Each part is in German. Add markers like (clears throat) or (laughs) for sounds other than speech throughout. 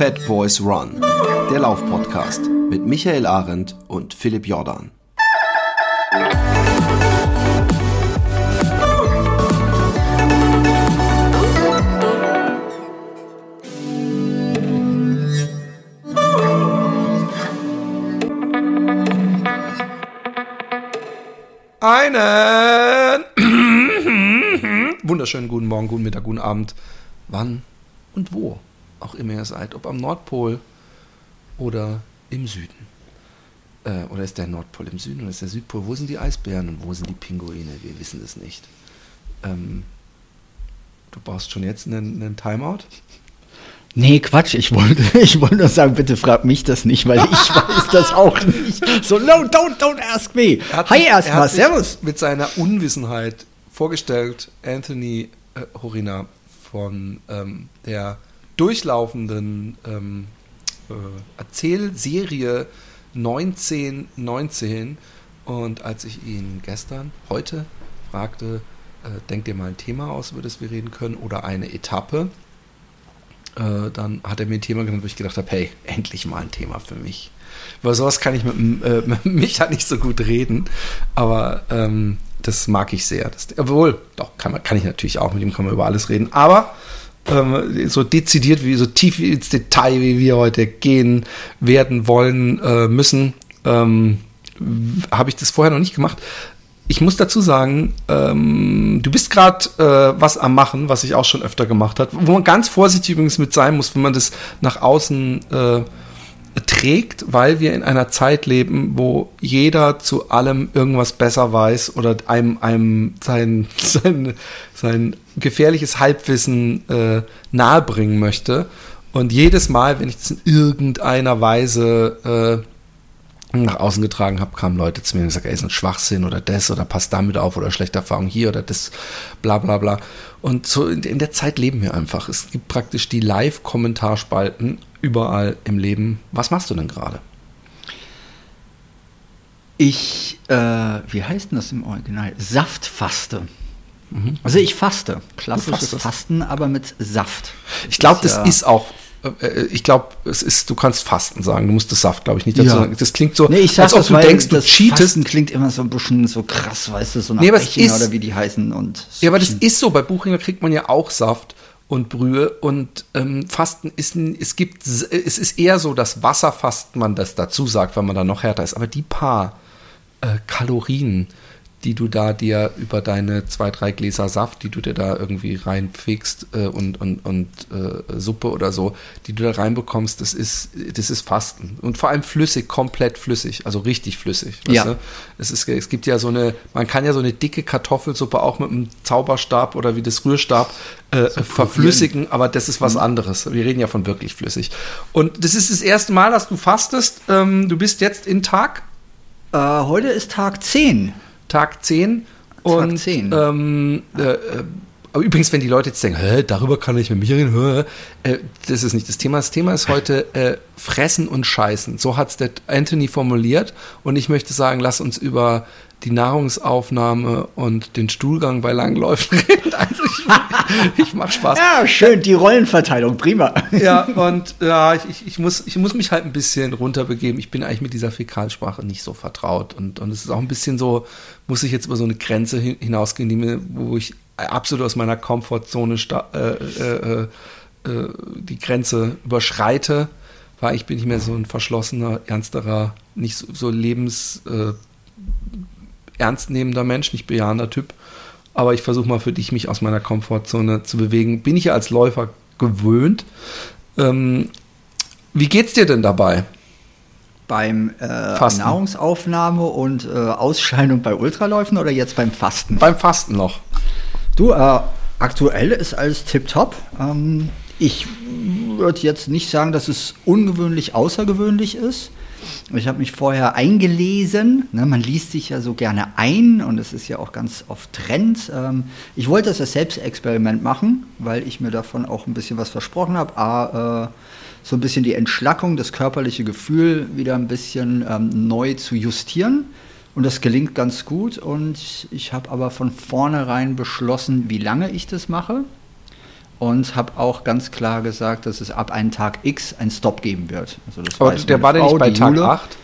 Fat Boys Run, der Laufpodcast mit Michael Arendt und Philipp Jordan. Einen. (clears throat) Wunderschönen guten Morgen, guten Mittag, guten Abend, wann und wo auch immer ihr seid, ob am Nordpol oder im Süden. Äh, oder ist der Nordpol im Süden oder ist der Südpol? Wo sind die Eisbären und wo sind die Pinguine? Wir wissen es nicht. Ähm, du brauchst schon jetzt einen, einen Timeout? Nee, Quatsch, ich wollte, (laughs) ich wollte nur sagen, bitte frag mich das nicht, weil ich (laughs) weiß das auch nicht. So, no, don't, don't ask me. Hi erstmal, servus. Mit seiner Unwissenheit vorgestellt, Anthony äh, Horina von ähm, der durchlaufenden ähm, äh, Erzählserie 1919. Und als ich ihn gestern, heute fragte, äh, denk dir mal ein Thema aus, über das wir reden können, oder eine Etappe, äh, dann hat er mir ein Thema genannt, wo ich gedacht habe, hey, endlich mal ein Thema für mich. Über sowas kann ich mit, äh, (laughs) mit Micha nicht so gut reden, aber ähm, das mag ich sehr. Das, obwohl, doch, kann, kann ich natürlich auch, mit ihm kann man über alles reden, aber ähm, so dezidiert, wie so tief ins Detail, wie wir heute gehen werden wollen äh, müssen, ähm, habe ich das vorher noch nicht gemacht. Ich muss dazu sagen, ähm, du bist gerade äh, was am Machen, was ich auch schon öfter gemacht habe, wo man ganz vorsichtig übrigens mit sein muss, wenn man das nach außen äh, trägt, weil wir in einer Zeit leben, wo jeder zu allem irgendwas besser weiß oder einem, einem sein, (laughs) sein, sein gefährliches Halbwissen äh, nahebringen möchte. Und jedes Mal, wenn ich das in irgendeiner Weise äh, nach außen getragen habe, kamen Leute zu mir und gesagt, ey, ist ein Schwachsinn oder das oder passt damit auf oder schlechte Erfahrung hier oder das, bla bla bla. Und so in, in der Zeit leben wir einfach. Es gibt praktisch die Live-Kommentarspalten überall im Leben. Was machst du denn gerade? Ich, äh, wie heißt denn das im Original? Saftfaste. Mhm. Also ich faste. Klassisches Fasten, aber mit Saft. Ich glaube, das, ja ist auch äh, ich glaube, es ist, du kannst Fasten sagen, du musst das Saft, glaube ich, nicht dazu ja. sagen. Das klingt so, nee, ich als ob das, du denkst, du cheatest. Fasten klingt immer so ein bisschen so krass, weißt du, so nach nee, Bechinger oder wie die heißen. Und ja, aber das ist so, bei Buchinger kriegt man ja auch Saft und Brühe und ähm, Fasten ist, es gibt, es ist eher so, dass Wasserfasten man das dazu sagt, weil man da noch härter ist, aber die paar äh, Kalorien, die du da dir über deine zwei, drei Gläser Saft, die du dir da irgendwie reinfegst äh, und, und, und äh, Suppe oder so, die du da reinbekommst, das ist, das ist Fasten. Und vor allem flüssig, komplett flüssig, also richtig flüssig. ja. Es, ist, es gibt ja so eine, man kann ja so eine dicke Kartoffelsuppe auch mit einem Zauberstab oder wie das Rührstab äh, so verflüssigen, aber das ist was mhm. anderes. Wir reden ja von wirklich flüssig. Und das ist das erste Mal, dass du fastest. Ähm, du bist jetzt in Tag? Äh, heute ist Tag 10. Tag 10. Tag und, 10. Ähm, äh, äh, aber übrigens, wenn die Leute jetzt denken, Hä, darüber kann ich mit mir reden, äh, das ist nicht das Thema. Das Thema ist heute äh, Fressen und Scheißen. So hat es der Anthony formuliert. Und ich möchte sagen, lass uns über die Nahrungsaufnahme und den Stuhlgang bei Langläufen (laughs) reden. Also ich, ich mache Spaß. Ja, schön, die Rollenverteilung, prima. Ja, und ja, ich, ich, muss, ich muss mich halt ein bisschen runterbegeben. Ich bin eigentlich mit dieser Fäkalsprache nicht so vertraut. Und, und es ist auch ein bisschen so, muss ich jetzt über so eine Grenze hinausgehen, die mir, wo ich absolut aus meiner Komfortzone äh, äh, äh, die Grenze überschreite. Weil ich bin nicht mehr so ein verschlossener, ernsterer, nicht so, so lebens äh, ernstnehmender Mensch, nicht bejahender Typ. Aber ich versuche mal für dich, mich aus meiner Komfortzone zu bewegen. Bin ich ja als Läufer gewöhnt. Ähm, wie geht's dir denn dabei? Beim äh, Nahrungsaufnahme und äh, Ausscheidung bei Ultraläufen oder jetzt beim Fasten? Beim Fasten noch. Du, äh, aktuell ist alles tipptopp. Ähm, ich würde jetzt nicht sagen, dass es ungewöhnlich außergewöhnlich ist. Ich habe mich vorher eingelesen. Ne, man liest sich ja so gerne ein und es ist ja auch ganz oft Trend. Ähm, ich wollte das als Selbstexperiment machen, weil ich mir davon auch ein bisschen was versprochen habe. A, äh, so ein bisschen die Entschlackung, das körperliche Gefühl wieder ein bisschen ähm, neu zu justieren. Und das gelingt ganz gut. Und ich habe aber von vornherein beschlossen, wie lange ich das mache. Und habe auch ganz klar gesagt, dass es ab einem Tag X ein Stop geben wird. Also Aber der war der nicht bei Tag Jule. 8?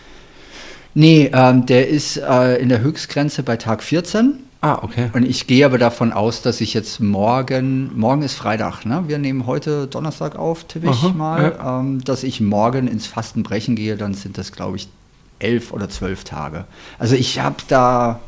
Nee, ähm, der ist äh, in der Höchstgrenze bei Tag 14. Ah, okay. Und ich gehe aber davon aus, dass ich jetzt morgen, morgen ist Freitag, ne? Wir nehmen heute Donnerstag auf, tippe ich Aha, mal, ja. ähm, dass ich morgen ins Fastenbrechen gehe, dann sind das, glaube ich, elf oder zwölf Tage. Also ich habe da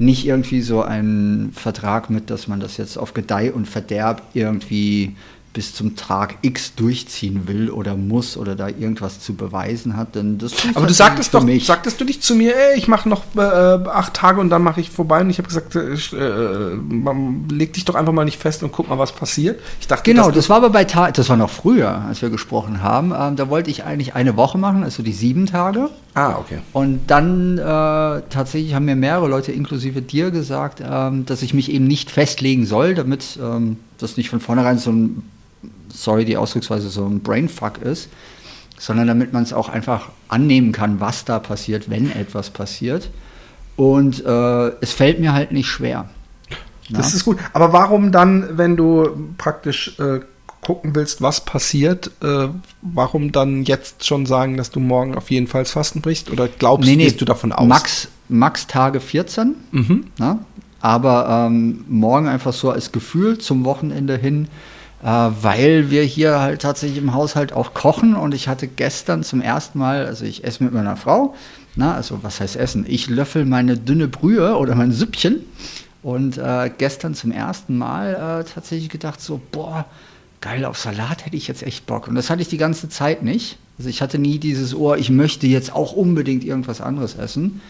nicht irgendwie so einen Vertrag mit, dass man das jetzt auf Gedeih und Verderb irgendwie bis zum Tag X durchziehen will oder muss oder da irgendwas zu beweisen hat, dann das Aber du sagtest doch, mich. sagtest du nicht zu mir, ey, ich mache noch äh, acht Tage und dann mache ich vorbei und ich habe gesagt, äh, äh leg dich doch einfach mal nicht fest und guck mal, was passiert. Ich dachte, genau, das war aber bei Tag, das war noch früher, als wir gesprochen haben. Ähm, da wollte ich eigentlich eine Woche machen, also die sieben Tage. Ah, okay. Und dann äh, tatsächlich haben mir mehrere Leute, inklusive dir, gesagt, ähm, dass ich mich eben nicht festlegen soll, damit ähm, das nicht von vornherein so ein sorry die Ausdrucksweise, so ein Brainfuck ist, sondern damit man es auch einfach annehmen kann, was da passiert, wenn etwas passiert. Und äh, es fällt mir halt nicht schwer. Das ja? ist gut. Aber warum dann, wenn du praktisch äh, gucken willst, was passiert, äh, warum dann jetzt schon sagen, dass du morgen auf jeden Fall Fasten brichst? Oder glaubst nee, nee, du davon aus? Max, Max Tage 14. Mhm. Na? Aber ähm, morgen einfach so als Gefühl zum Wochenende hin äh, weil wir hier halt tatsächlich im Haushalt auch kochen und ich hatte gestern zum ersten Mal, also ich esse mit meiner Frau, na, also was heißt essen? Ich löffel meine dünne Brühe oder mein Süppchen und äh, gestern zum ersten Mal äh, tatsächlich gedacht so, boah, geil, auf Salat hätte ich jetzt echt Bock. Und das hatte ich die ganze Zeit nicht. Also ich hatte nie dieses Ohr, ich möchte jetzt auch unbedingt irgendwas anderes essen.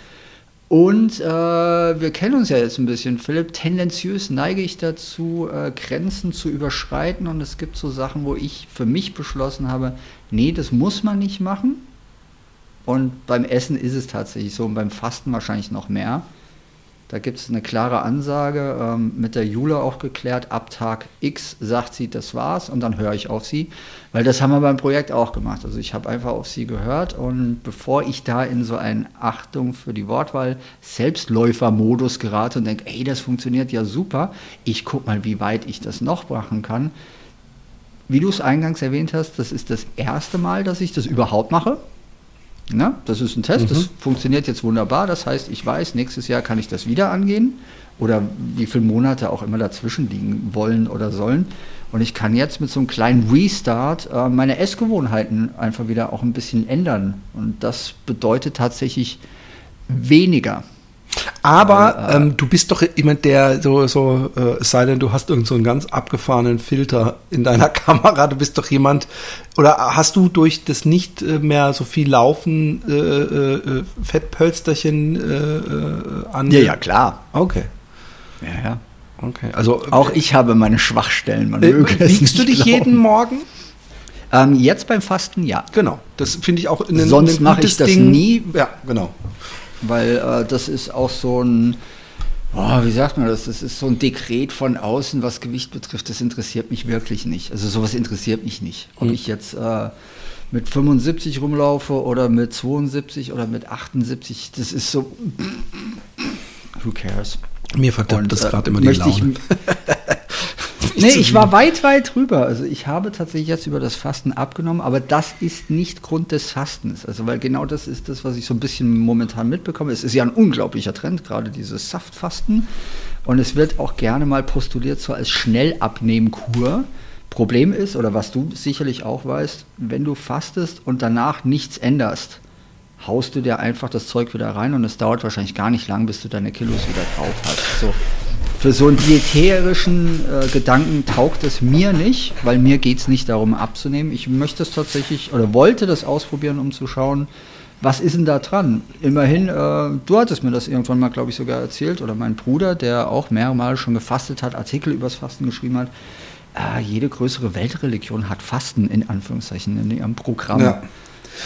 Und äh, wir kennen uns ja jetzt ein bisschen, Philipp. Tendenziös neige ich dazu, äh, Grenzen zu überschreiten. Und es gibt so Sachen, wo ich für mich beschlossen habe, nee, das muss man nicht machen. Und beim Essen ist es tatsächlich so und beim Fasten wahrscheinlich noch mehr. Da gibt es eine klare Ansage, ähm, mit der Jule auch geklärt, ab Tag X sagt sie, das war's und dann höre ich auf sie, weil das haben wir beim Projekt auch gemacht. Also ich habe einfach auf sie gehört und bevor ich da in so einen Achtung für die Wortwahl Selbstläufer-Modus gerate und denke, ey, das funktioniert ja super, ich gucke mal, wie weit ich das noch machen kann. Wie du es eingangs erwähnt hast, das ist das erste Mal, dass ich das überhaupt mache. Na, das ist ein Test, mhm. das funktioniert jetzt wunderbar. Das heißt, ich weiß, nächstes Jahr kann ich das wieder angehen oder wie viele Monate auch immer dazwischen liegen wollen oder sollen. Und ich kann jetzt mit so einem kleinen Restart äh, meine Essgewohnheiten einfach wieder auch ein bisschen ändern. Und das bedeutet tatsächlich weniger. Aber äh, ähm, du bist doch jemand, der so, so äh, es sei denn, du hast irgend so einen ganz abgefahrenen Filter in deiner (laughs) Kamera. Du bist doch jemand, oder hast du durch das nicht äh, mehr so viel Laufen äh, äh, äh Fettpölsterchen äh, an? Ja, ja, klar. Okay. Ja, ja. Okay. Also, Auch ich habe meine Schwachstellen. Man äh, wiegst du dich glauben. jeden Morgen? Ähm, jetzt beim Fasten, ja. Genau. Das finde ich auch in Sonst mache ich das Ding. nie. Ja, genau weil äh, das ist auch so ein, oh, wie sagt man das, das ist so ein Dekret von außen, was Gewicht betrifft, das interessiert mich wirklich nicht. Also sowas interessiert mich nicht. Ob mhm. ich jetzt äh, mit 75 rumlaufe oder mit 72 oder mit 78, das ist so, (clears throat) who cares? Mir verdirbt das gerade äh, immer die Laune. (laughs) nee, ich war weit, weit drüber. Also ich habe tatsächlich jetzt über das Fasten abgenommen, aber das ist nicht Grund des Fastens. Also weil genau das ist das, was ich so ein bisschen momentan mitbekomme. Es ist ja ein unglaublicher Trend, gerade dieses Saftfasten. Und es wird auch gerne mal postuliert so als Schnellabnehmkur. Problem ist, oder was du sicherlich auch weißt, wenn du fastest und danach nichts änderst, haust du dir einfach das Zeug wieder rein und es dauert wahrscheinlich gar nicht lang, bis du deine Kilos wieder drauf hast. So für so einen diäterischen äh, Gedanken taugt es mir nicht, weil mir geht es nicht darum abzunehmen. Ich möchte es tatsächlich oder wollte das ausprobieren, um zu schauen, was ist denn da dran? Immerhin, äh, du hattest mir das irgendwann mal, glaube ich, sogar erzählt, oder mein Bruder, der auch mehrmals schon gefastet hat, Artikel übers Fasten geschrieben hat. Äh, jede größere Weltreligion hat Fasten in Anführungszeichen in ihrem Programm. Ja.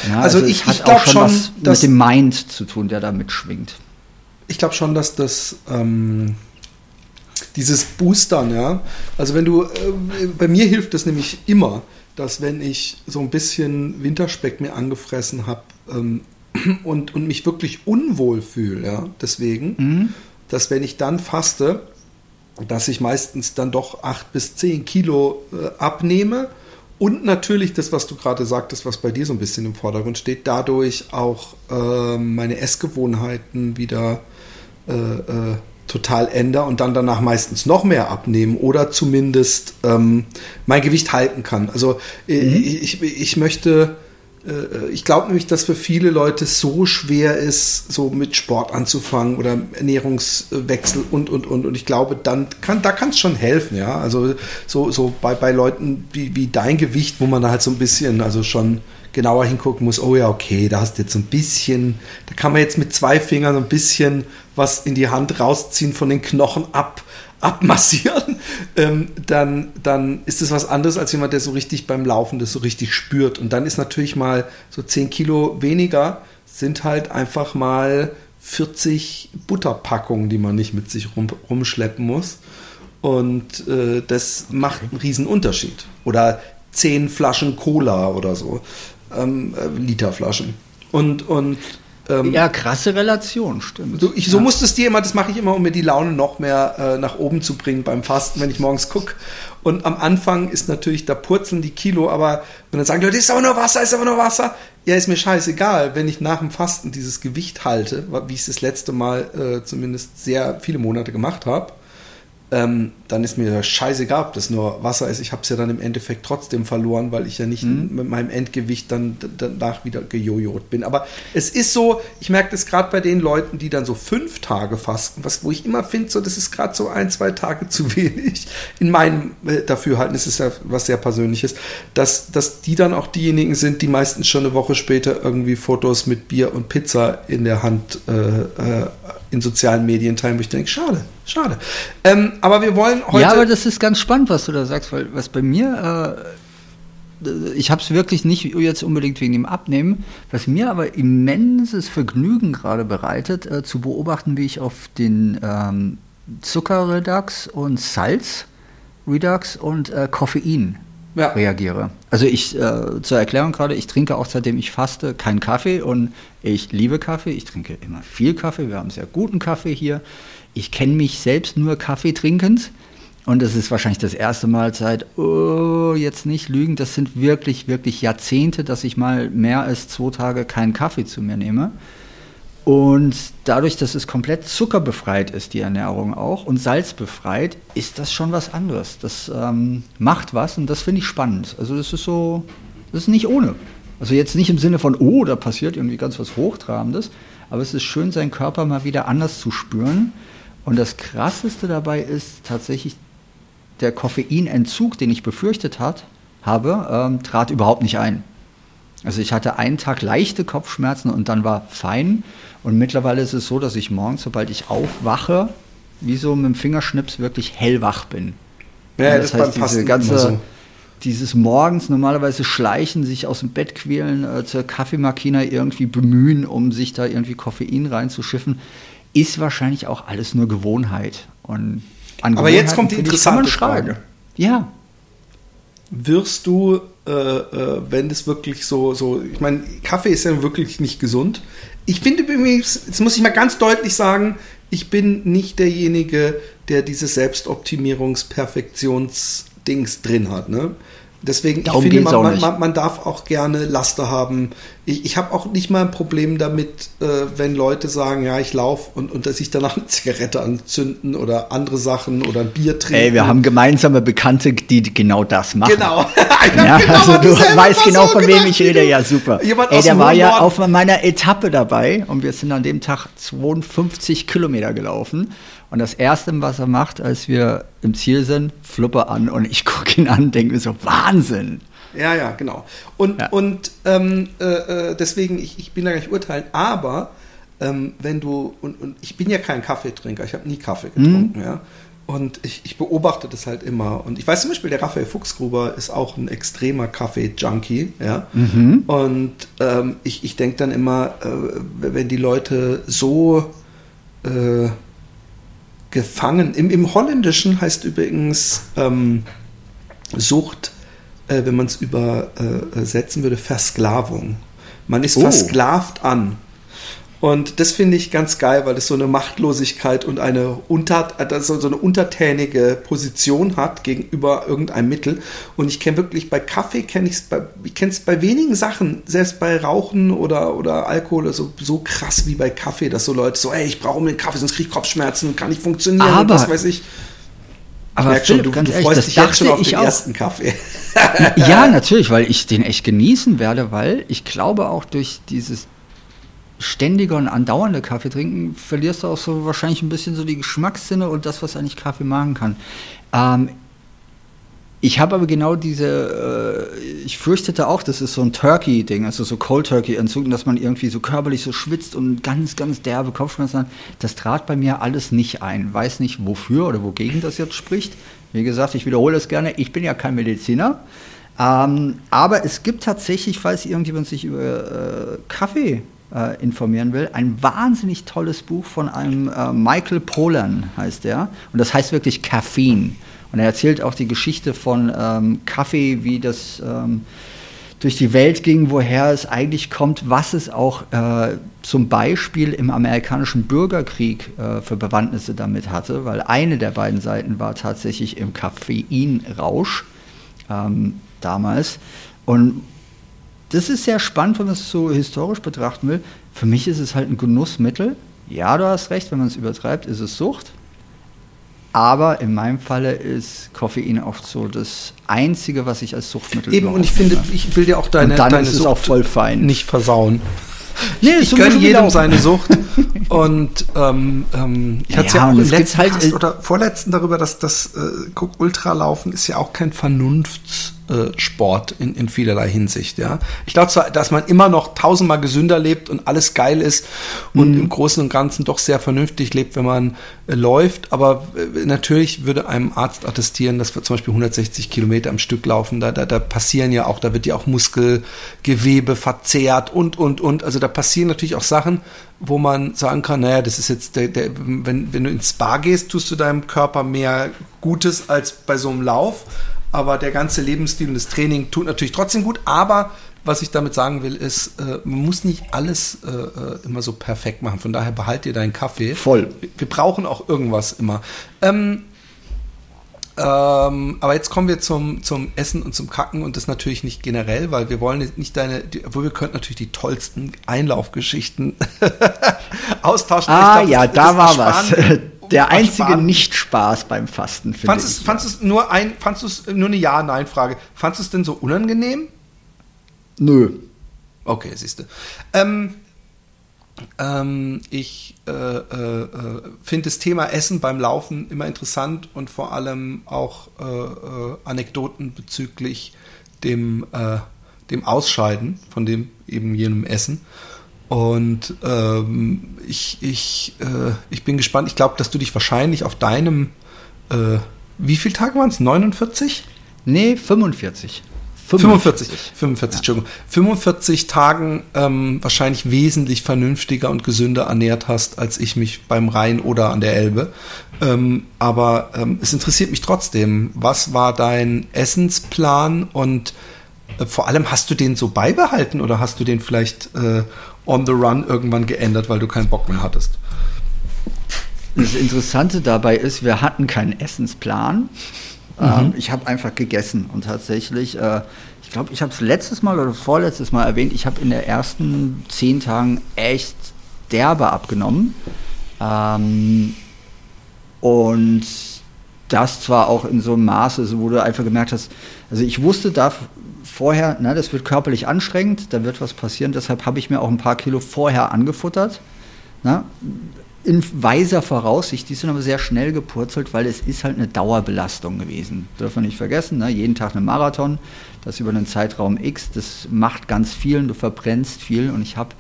Ja, also, also ich, ich glaube schon, was mit dem Mind zu tun, der da mitschwingt. Ich glaube schon, dass das ähm, dieses Boostern, ja. Also wenn du, äh, bei mir hilft das nämlich immer, dass wenn ich so ein bisschen Winterspeck mir angefressen habe ähm, (clears throat) und, und mich wirklich unwohl fühle, ja, deswegen, mhm. dass wenn ich dann faste, dass ich meistens dann doch acht bis zehn Kilo äh, abnehme. Und natürlich das, was du gerade sagtest, was bei dir so ein bisschen im Vordergrund steht, dadurch auch äh, meine Essgewohnheiten wieder äh, äh, total ändere und dann danach meistens noch mehr abnehmen oder zumindest ähm, mein Gewicht halten kann. Also äh, mhm. ich, ich möchte äh, ich glaube nämlich, dass für viele Leute so schwer ist, so mit Sport anzufangen oder Ernährungswechsel und, und, und. Und ich glaube, dann kann, da kann es schon helfen, ja. Also so, so bei, bei Leuten wie, wie dein Gewicht, wo man halt so ein bisschen, also schon genauer hingucken muss, oh ja, okay, da hast du jetzt so ein bisschen, da kann man jetzt mit zwei Fingern ein bisschen was in die Hand rausziehen von den Knochen ab abmassieren, (laughs) ähm, dann, dann ist es was anderes als jemand, der so richtig beim Laufen das so richtig spürt. Und dann ist natürlich mal so 10 Kilo weniger, sind halt einfach mal 40 Butterpackungen, die man nicht mit sich rum, rumschleppen muss. Und äh, das macht einen riesen Unterschied. Oder 10 Flaschen Cola oder so, ähm, äh, Literflaschen. Und, und ähm, ja, krasse Relation, stimmt. So, ich, so ja. musste es dir immer, das mache ich immer, um mir die Laune noch mehr äh, nach oben zu bringen beim Fasten, wenn ich morgens gucke. Und am Anfang ist natürlich, da purzeln die Kilo, aber wenn dann sagen die Leute, ist aber nur Wasser, ist aber nur Wasser. Ja, ist mir scheißegal, wenn ich nach dem Fasten dieses Gewicht halte, wie ich es das letzte Mal äh, zumindest sehr viele Monate gemacht habe ähm, dann ist mir scheißegal, ob das nur Wasser ist. Ich habe es ja dann im Endeffekt trotzdem verloren, weil ich ja nicht mhm. mit meinem Endgewicht dann danach wieder gejojot bin. Aber es ist so, ich merke das gerade bei den Leuten, die dann so fünf Tage fasten, was, wo ich immer finde, so, das ist gerade so ein, zwei Tage (laughs) zu wenig. In meinem äh, Dafürhalten ist es ja was sehr Persönliches, dass, dass die dann auch diejenigen sind, die meistens schon eine Woche später irgendwie Fotos mit Bier und Pizza in der Hand äh, äh, in sozialen Medien teilen, wo ich denke, schade, schade. Ähm, aber wir wollen heute. Ja, aber das ist ganz spannend, was du da sagst, weil was bei mir, äh, ich habe es wirklich nicht jetzt unbedingt wegen dem Abnehmen, was mir aber immenses Vergnügen gerade bereitet, äh, zu beobachten, wie ich auf den ähm, Zuckerredux und Salzredux und äh, Koffein ja. reagiere. Also ich, äh, zur Erklärung gerade, ich trinke auch seitdem ich faste keinen Kaffee und ich liebe Kaffee. Ich trinke immer viel Kaffee. Wir haben sehr guten Kaffee hier. Ich kenne mich selbst nur Kaffee trinkend. Und das ist wahrscheinlich das erste Mal seit, oh, jetzt nicht lügen, das sind wirklich, wirklich Jahrzehnte, dass ich mal mehr als zwei Tage keinen Kaffee zu mir nehme. Und dadurch, dass es komplett zuckerbefreit ist, die Ernährung auch, und salzbefreit, ist das schon was anderes. Das ähm, macht was und das finde ich spannend. Also das ist so, das ist nicht ohne. Also jetzt nicht im Sinne von, oh, da passiert irgendwie ganz was Hochtrabendes, aber es ist schön, seinen Körper mal wieder anders zu spüren. Und das Krasseste dabei ist tatsächlich der Koffeinentzug, den ich befürchtet hat, habe, ähm, trat überhaupt nicht ein. Also ich hatte einen Tag leichte Kopfschmerzen und dann war fein. Und mittlerweile ist es so, dass ich morgens, sobald ich aufwache, wie so mit dem Fingerschnips wirklich hellwach bin. Ja, das, das heißt, diese ganze, so. dieses morgens normalerweise schleichen, sich aus dem Bett quälen, äh, zur Kaffeemakina irgendwie bemühen, um sich da irgendwie Koffein reinzuschiffen, ist wahrscheinlich auch alles nur Gewohnheit. Und Aber jetzt kommt die interessante Frage. Ja. Wirst du, äh, äh, wenn das wirklich so, so, ich meine, Kaffee ist ja wirklich nicht gesund ich finde übrigens, jetzt muss ich mal ganz deutlich sagen, ich bin nicht derjenige, der dieses Selbstoptimierungs-Perfektions-Dings drin hat. Ne? Deswegen, Darum ich finde, man, man, man, darf auch gerne Laster haben. Ich, ich habe auch nicht mal ein Problem damit, äh, wenn Leute sagen, ja, ich laufe und, und dass sich danach eine Zigarette anzünden oder andere Sachen oder ein Bier trinken. Ey, wir haben gemeinsame Bekannte, die genau das machen. Genau. (laughs) ja, genau also du weißt genau, von wem ich rede. Ja, super. Jemand Ey, der war ja auf meiner Etappe dabei und wir sind an dem Tag 52 Kilometer gelaufen. Und das Erste, was er macht, als wir im Ziel sind, fluppe an und ich gucke ihn an und denke mir so, Wahnsinn. Ja, ja, genau. Und, ja. und ähm, äh, äh, deswegen, ich, ich bin da gar nicht urteilen, aber ähm, wenn du, und, und ich bin ja kein Kaffeetrinker, ich habe nie Kaffee getrunken, mhm. ja. Und ich, ich, beobachte das halt immer. Und ich weiß zum Beispiel, der Raphael Fuchsgruber ist auch ein extremer Kaffee-Junkie. Ja? Mhm. Und ähm, ich, ich denke dann immer, äh, wenn die Leute so äh, gefangen. Im, im Holländischen heißt übrigens ähm, Sucht, äh, wenn man es übersetzen würde, Versklavung. Man ist oh. versklavt an. Und das finde ich ganz geil, weil es so eine Machtlosigkeit und eine, unter, also so eine untertänige Position hat gegenüber irgendeinem Mittel. Und ich kenne wirklich bei Kaffee, kenne ich es bei, ich kenne es bei wenigen Sachen, selbst bei Rauchen oder, oder Alkohol, so, so krass wie bei Kaffee, dass so Leute so, ey, ich brauche den Kaffee, sonst kriege ich Kopfschmerzen, kann nicht funktionieren Aber, und was weiß ich. Aber ich schon, Philipp, du, ganz du ehrlich, freust das dich jetzt schon dachte auf ich den auch. ersten Kaffee. (laughs) ja, (laughs) natürlich, weil ich den echt genießen werde, weil ich glaube auch durch dieses ständige und andauernde Kaffee trinken verlierst du auch so wahrscheinlich ein bisschen so die Geschmackssinne und das, was eigentlich Kaffee machen kann. Ähm, ich habe aber genau diese, äh, ich fürchtete auch, das ist so ein Turkey-Ding, also so Cold Turkey-Entzug, dass man irgendwie so körperlich so schwitzt und ganz, ganz derbe Kopfschmerzen hat. Das trat bei mir alles nicht ein. Weiß nicht wofür oder wogegen das jetzt spricht. Wie gesagt, ich wiederhole es gerne, ich bin ja kein Mediziner. Ähm, aber es gibt tatsächlich, falls irgendjemand sich über äh, Kaffee äh, informieren will, ein wahnsinnig tolles Buch von einem äh, Michael Pollan heißt der. Und das heißt wirklich Caffeine. Und er erzählt auch die Geschichte von ähm, Kaffee, wie das ähm, durch die Welt ging, woher es eigentlich kommt, was es auch äh, zum Beispiel im amerikanischen Bürgerkrieg äh, für Bewandtnisse damit hatte, weil eine der beiden Seiten war tatsächlich im Koffeinrausch ähm, damals. Und das ist sehr spannend, wenn man es so historisch betrachten will. Für mich ist es halt ein Genussmittel. Ja, du hast recht, wenn man es übertreibt, ist es Sucht. Aber in meinem Falle ist Koffein oft so das Einzige, was ich als Suchtmittel Eben, und ich finde, ich will dir auch deine, Und dann deine ist es Sucht auch voll fein. nicht versauen. Nee, ich gönne jedem seine Sucht. (laughs) Und ähm, ähm, ich hatte es Ja, ja auch im letzten halt, Cast äh, oder vorletzten darüber, dass das äh, guck, Ultralaufen ist ja auch kein Vernunftssport in, in vielerlei Hinsicht. Ja, ich glaube zwar, dass man immer noch tausendmal gesünder lebt und alles geil ist und Mhm. im Großen und Ganzen doch sehr vernünftig lebt, wenn man äh, läuft. Aber äh, natürlich würde einem Arzt attestieren, dass wir zum Beispiel 160 Kilometer am Stück laufen. Da, da, da passieren ja auch, da wird ja auch Muskelgewebe verzehrt und und und. Also da passieren natürlich auch Sachen, wo man sagen kann, naja, das ist jetzt der, der wenn, wenn du ins Spa gehst, tust du deinem Körper mehr Gutes als bei so einem Lauf. Aber der ganze Lebensstil und das Training tut natürlich trotzdem gut. Aber was ich damit sagen will, ist, äh, man muss nicht alles äh, äh, immer so perfekt machen. Von daher behalt dir deinen Kaffee. Voll. Wir brauchen auch irgendwas immer. Ähm, ähm, aber jetzt kommen wir zum, zum Essen und zum Kacken und das natürlich nicht generell, weil wir wollen jetzt nicht deine, die, obwohl wir könnten natürlich die tollsten Einlaufgeschichten (laughs) austauschen. Ah glaub, ja, das- da das war was. (laughs) Der einzige Nicht-Spaß beim Fasten, finde Fandest ich. du fandst du's nur ein, fandst du es nur eine Ja-Nein-Frage? Fandest du es denn so unangenehm? Nö. Okay, siehst du. Ähm, ähm, ich äh, äh, äh, finde das Thema Essen beim Laufen immer interessant und vor allem auch äh, äh, Anekdoten bezüglich dem, äh, dem Ausscheiden von dem eben jenem Essen. Und ähm, ich, ich, ich bin gespannt. Ich glaube, dass du dich wahrscheinlich auf deinem, wie viele Tage waren es? 49? Nee, 45. 45, 45, Entschuldigung. 45 Tagen ähm, wahrscheinlich wesentlich vernünftiger und gesünder ernährt hast, als ich mich beim Rhein oder an der Elbe. Ähm, aber ähm, es interessiert mich trotzdem. Was war dein Essensplan und äh, vor allem hast du den so beibehalten oder hast du den vielleicht äh, on the run irgendwann geändert, weil du keinen Bock mehr hattest? Das Interessante dabei ist, wir hatten keinen Essensplan. Ähm, ich habe einfach gegessen und tatsächlich, äh, ich glaube, ich habe es letztes Mal oder vorletztes Mal erwähnt, ich habe in den ersten zehn Tagen echt derbe abgenommen. Ähm, und das zwar auch in so einem Maße, so wo du einfach gemerkt hast, also ich wusste da vorher, na, das wird körperlich anstrengend, da wird was passieren, deshalb habe ich mir auch ein paar Kilo vorher angefuttert. Na, in weiser Voraussicht, die sind aber sehr schnell gepurzelt, weil es ist halt eine Dauerbelastung gewesen. Dürfen wir nicht vergessen, ne? jeden Tag ein Marathon, das über einen Zeitraum X, das macht ganz viel und du verbrennst viel und ich habe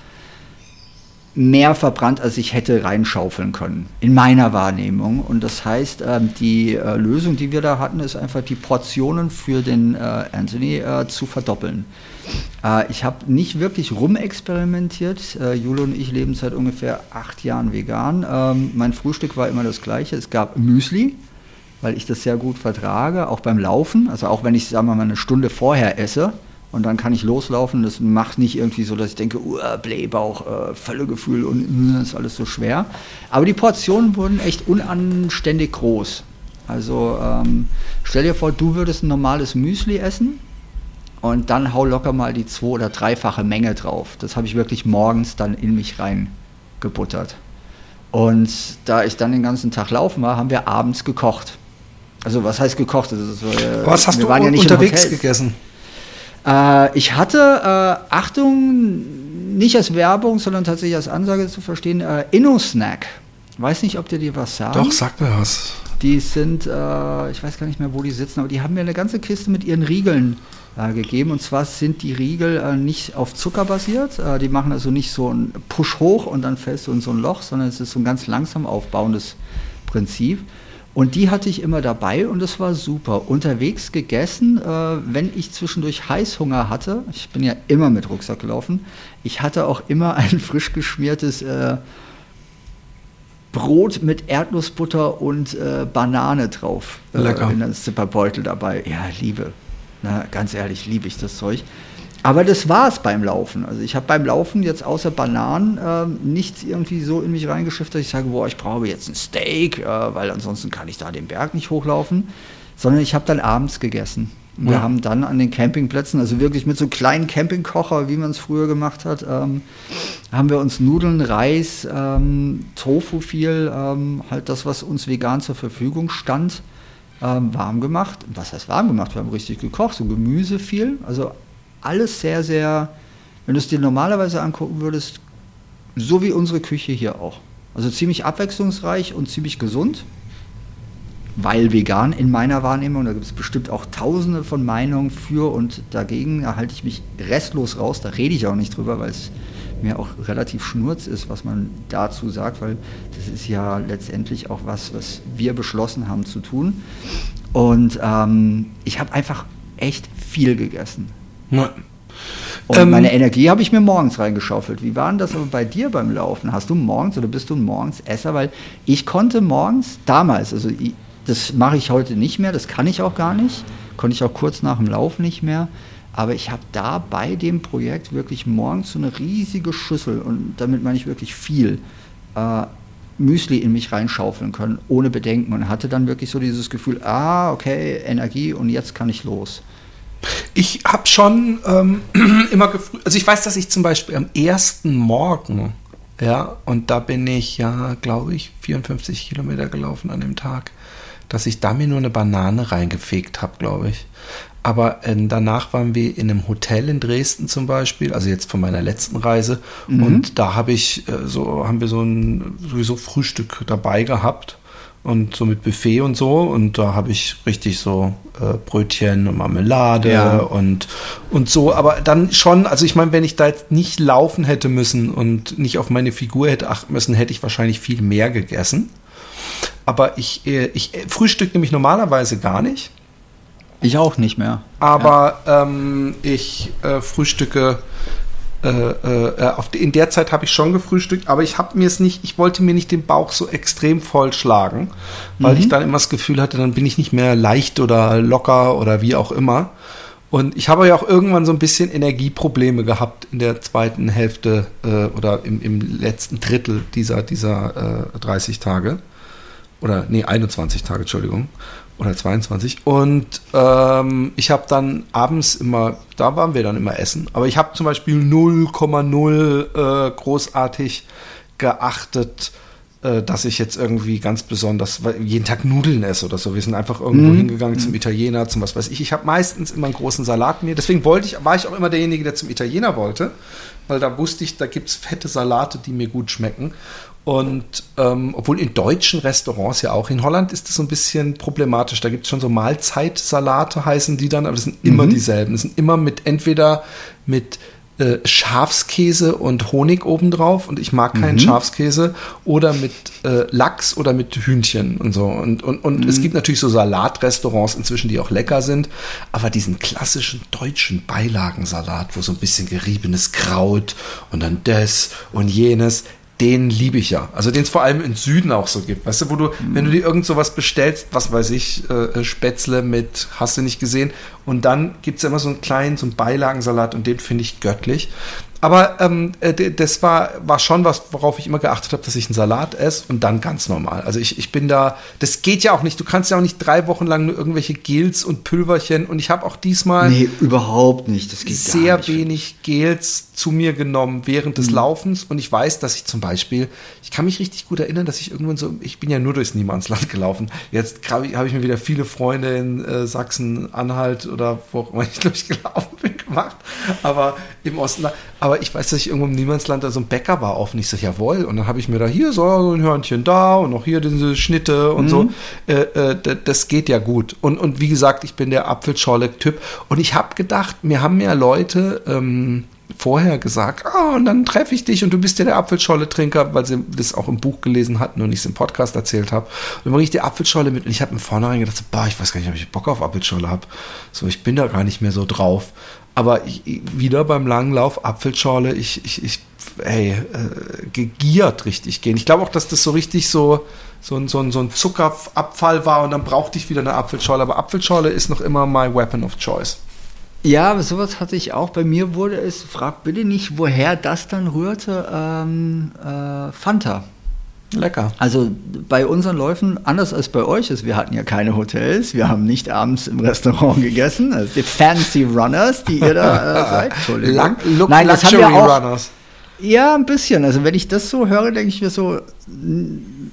mehr verbrannt, als ich hätte reinschaufeln können, in meiner Wahrnehmung. Und das heißt, ähm, die äh, Lösung, die wir da hatten, ist einfach die Portionen für den äh, Anthony äh, zu verdoppeln. Äh, ich habe nicht wirklich rumexperimentiert. Äh, Jule und ich leben seit ungefähr acht Jahren vegan. Ähm, mein Frühstück war immer das gleiche. Es gab Müsli, weil ich das sehr gut vertrage, auch beim Laufen. Also auch wenn ich, sagen wir mal, eine Stunde vorher esse und dann kann ich loslaufen. Das macht nicht irgendwie so, dass ich denke, uh, Blähbauch, uh, Völlegefühl und uh, ist alles so schwer. Aber die Portionen wurden echt unanständig groß. Also ähm, stell dir vor, du würdest ein normales Müsli essen und dann hau locker mal die zwei- oder dreifache Menge drauf. Das habe ich wirklich morgens dann in mich reingebuttert. Und da ich dann den ganzen Tag laufen war, haben wir abends gekocht. Also was heißt gekocht? Also, was hast du ja unterwegs gegessen? Äh, ich hatte, äh, Achtung, nicht als Werbung, sondern tatsächlich als Ansage zu verstehen, äh, Inno-Snack. Weiß nicht, ob dir die was sagen. Doch, sag mir was. Die sind, äh, ich weiß gar nicht mehr, wo die sitzen, aber die haben mir eine ganze Kiste mit ihren Riegeln äh, gegeben. Und zwar sind die Riegel äh, nicht auf Zucker basiert. Äh, die machen also nicht so einen Push hoch und dann fällst du in so ein Loch, sondern es ist so ein ganz langsam aufbauendes Prinzip. Und die hatte ich immer dabei und es war super. Unterwegs gegessen, äh, wenn ich zwischendurch Heißhunger hatte, ich bin ja immer mit Rucksack gelaufen, ich hatte auch immer ein frisch geschmiertes äh, Brot mit Erdnussbutter und äh, Banane drauf. Äh, Lecker. in einem Zipperbeutel dabei. Ja, liebe. Na, ganz ehrlich, liebe ich das Zeug. Aber das war es beim Laufen. Also ich habe beim Laufen jetzt außer Bananen äh, nichts irgendwie so in mich reingeschifft, dass ich sage, boah, ich brauche jetzt ein Steak, äh, weil ansonsten kann ich da den Berg nicht hochlaufen. Sondern ich habe dann abends gegessen. Und ja. Wir haben dann an den Campingplätzen, also wirklich mit so kleinen Campingkocher, wie man es früher gemacht hat, ähm, haben wir uns Nudeln, Reis, ähm, Tofu viel, ähm, halt das, was uns vegan zur Verfügung stand, ähm, warm gemacht. Was heißt warm gemacht? Wir haben richtig gekocht, so Gemüse viel. Also alles sehr, sehr, wenn du es dir normalerweise angucken würdest, so wie unsere Küche hier auch. Also ziemlich abwechslungsreich und ziemlich gesund, weil vegan in meiner Wahrnehmung. Da gibt es bestimmt auch tausende von Meinungen für und dagegen. Da halte ich mich restlos raus, da rede ich auch nicht drüber, weil es mir auch relativ schnurz ist, was man dazu sagt, weil das ist ja letztendlich auch was, was wir beschlossen haben zu tun. Und ähm, ich habe einfach echt viel gegessen. Ja. Und ähm, meine Energie habe ich mir morgens reingeschaufelt. Wie war denn das aber bei dir beim Laufen? Hast du morgens oder bist du ein Morgensesser? Weil ich konnte morgens, damals, also ich, das mache ich heute nicht mehr, das kann ich auch gar nicht, konnte ich auch kurz nach dem Lauf nicht mehr. Aber ich habe da bei dem Projekt wirklich morgens so eine riesige Schüssel, und damit meine ich wirklich viel, äh, Müsli in mich reinschaufeln können, ohne Bedenken. Und hatte dann wirklich so dieses Gefühl, ah, okay, Energie und jetzt kann ich los. Ich habe schon ähm, (clears throat) immer also ich weiß, dass ich zum Beispiel am ersten Morgen, ja, und da bin ich ja, glaube ich, 54 Kilometer gelaufen an dem Tag, dass ich da mir nur eine Banane reingefegt habe, glaube ich. Aber äh, danach waren wir in einem Hotel in Dresden zum Beispiel, also jetzt von meiner letzten Reise. Mhm. Und da habe ich äh, so, haben wir so ein sowieso Frühstück dabei gehabt und so mit Buffet und so. Und da habe ich richtig so äh, Brötchen und Marmelade ja. und, und so. Aber dann schon, also ich meine, wenn ich da jetzt nicht laufen hätte müssen und nicht auf meine Figur hätte achten müssen, hätte ich wahrscheinlich viel mehr gegessen. Aber ich, äh, ich frühstück nämlich normalerweise gar nicht. Ich auch nicht mehr. Aber ja. ähm, ich äh, frühstücke äh, äh, die, in der Zeit habe ich schon gefrühstückt, aber ich habe mir es nicht, ich wollte mir nicht den Bauch so extrem voll schlagen, weil mhm. ich dann immer das Gefühl hatte, dann bin ich nicht mehr leicht oder locker oder wie auch immer. Und ich habe ja auch irgendwann so ein bisschen Energieprobleme gehabt in der zweiten Hälfte äh, oder im, im, letzten Drittel dieser, dieser äh, 30 Tage. Oder nee, 21 Tage, Entschuldigung oder 22. Und ähm, ich habe dann abends immer, da waren wir dann immer essen, aber ich habe zum Beispiel 0,0 äh, großartig geachtet, äh, dass ich jetzt irgendwie ganz besonders jeden Tag Nudeln esse oder so. Wir sind einfach irgendwo mhm. hingegangen zum mhm. Italiener, zum was weiß ich. Ich habe meistens immer einen großen Salat mir. Deswegen wollte ich, war ich auch immer derjenige, der zum Italiener wollte, weil da wusste ich, da gibt es fette Salate, die mir gut schmecken. Und ähm, obwohl in deutschen Restaurants ja auch, in Holland ist das so ein bisschen problematisch. Da gibt es schon so Mahlzeitsalate, heißen die dann, aber das sind immer mhm. dieselben. Das sind immer mit entweder mit äh, Schafskäse und Honig obendrauf und ich mag keinen mhm. Schafskäse oder mit äh, Lachs oder mit Hühnchen und so. Und, und, und mhm. es gibt natürlich so Salatrestaurants inzwischen, die auch lecker sind, aber diesen klassischen deutschen Beilagensalat, wo so ein bisschen geriebenes Kraut und dann das und jenes, den liebe ich ja. Also den es vor allem im Süden auch so gibt. Weißt du, wo du, mhm. wenn du dir irgend sowas bestellst, was weiß ich, äh, Spätzle mit, hast du nicht gesehen, Und dann gibt es immer so einen kleinen, so einen Beilagensalat und den finde ich göttlich. Aber ähm, äh, das war, war schon was, worauf ich immer geachtet habe, dass ich einen Salat esse und dann ganz normal. Also ich, ich bin da, das geht ja auch nicht. Du kannst ja auch nicht drei Wochen lang nur irgendwelche Gels und Pülverchen und ich habe auch diesmal nee, überhaupt nicht. Das geht sehr wenig Gels zu mir genommen während des mhm. Laufens und ich weiß, dass ich zum Beispiel, ich kann mich richtig gut erinnern, dass ich irgendwann so, ich bin ja nur durchs Niemandsland gelaufen. Jetzt habe ich mir wieder viele Freunde in äh, Sachsen, Anhalt oder wo auch immer ich (laughs) durchgelaufen bin gemacht, aber im Osten, aber ich weiß, dass ich irgendwo im Niemandsland da so ein Bäcker war auf und ich so, jawohl. Und dann habe ich mir da hier so ein Hörnchen da und auch hier diese Schnitte und mhm. so. Äh, äh, das geht ja gut. Und, und wie gesagt, ich bin der Apfelschorle-Typ. Und ich habe gedacht, mir haben ja Leute ähm, vorher gesagt, ah, und dann treffe ich dich und du bist ja der Apfelscholle-Trinker, weil sie das auch im Buch gelesen hatten und ich es im Podcast erzählt habe. Und dann bringe ich die Apfelscholle mit und ich habe mir vornherein gedacht, so, bah, ich weiß gar nicht, ob ich Bock auf Apfelscholle habe. So, ich bin da gar nicht mehr so drauf. Aber ich, wieder beim langen Lauf, Apfelschorle, ich, ich, ich ey, äh, gegiert richtig gehen. Ich glaube auch, dass das so richtig so, so, ein, so, so ein Zuckerabfall war und dann brauchte ich wieder eine Apfelschorle. Aber Apfelschorle ist noch immer my weapon of choice. Ja, aber sowas hatte ich auch. Bei mir wurde es, frag bitte nicht, woher das dann rührte, ähm, äh, Fanta. Lecker. Also bei unseren Läufen, anders als bei euch ist, wir hatten ja keine Hotels, wir haben nicht abends im Restaurant gegessen, also die Fancy Runners, die ihr da äh, (laughs) seid. Entschuldigung. Look, Nein, das haben wir auch, Runners. Ja, ein bisschen. Also wenn ich das so höre, denke ich mir so,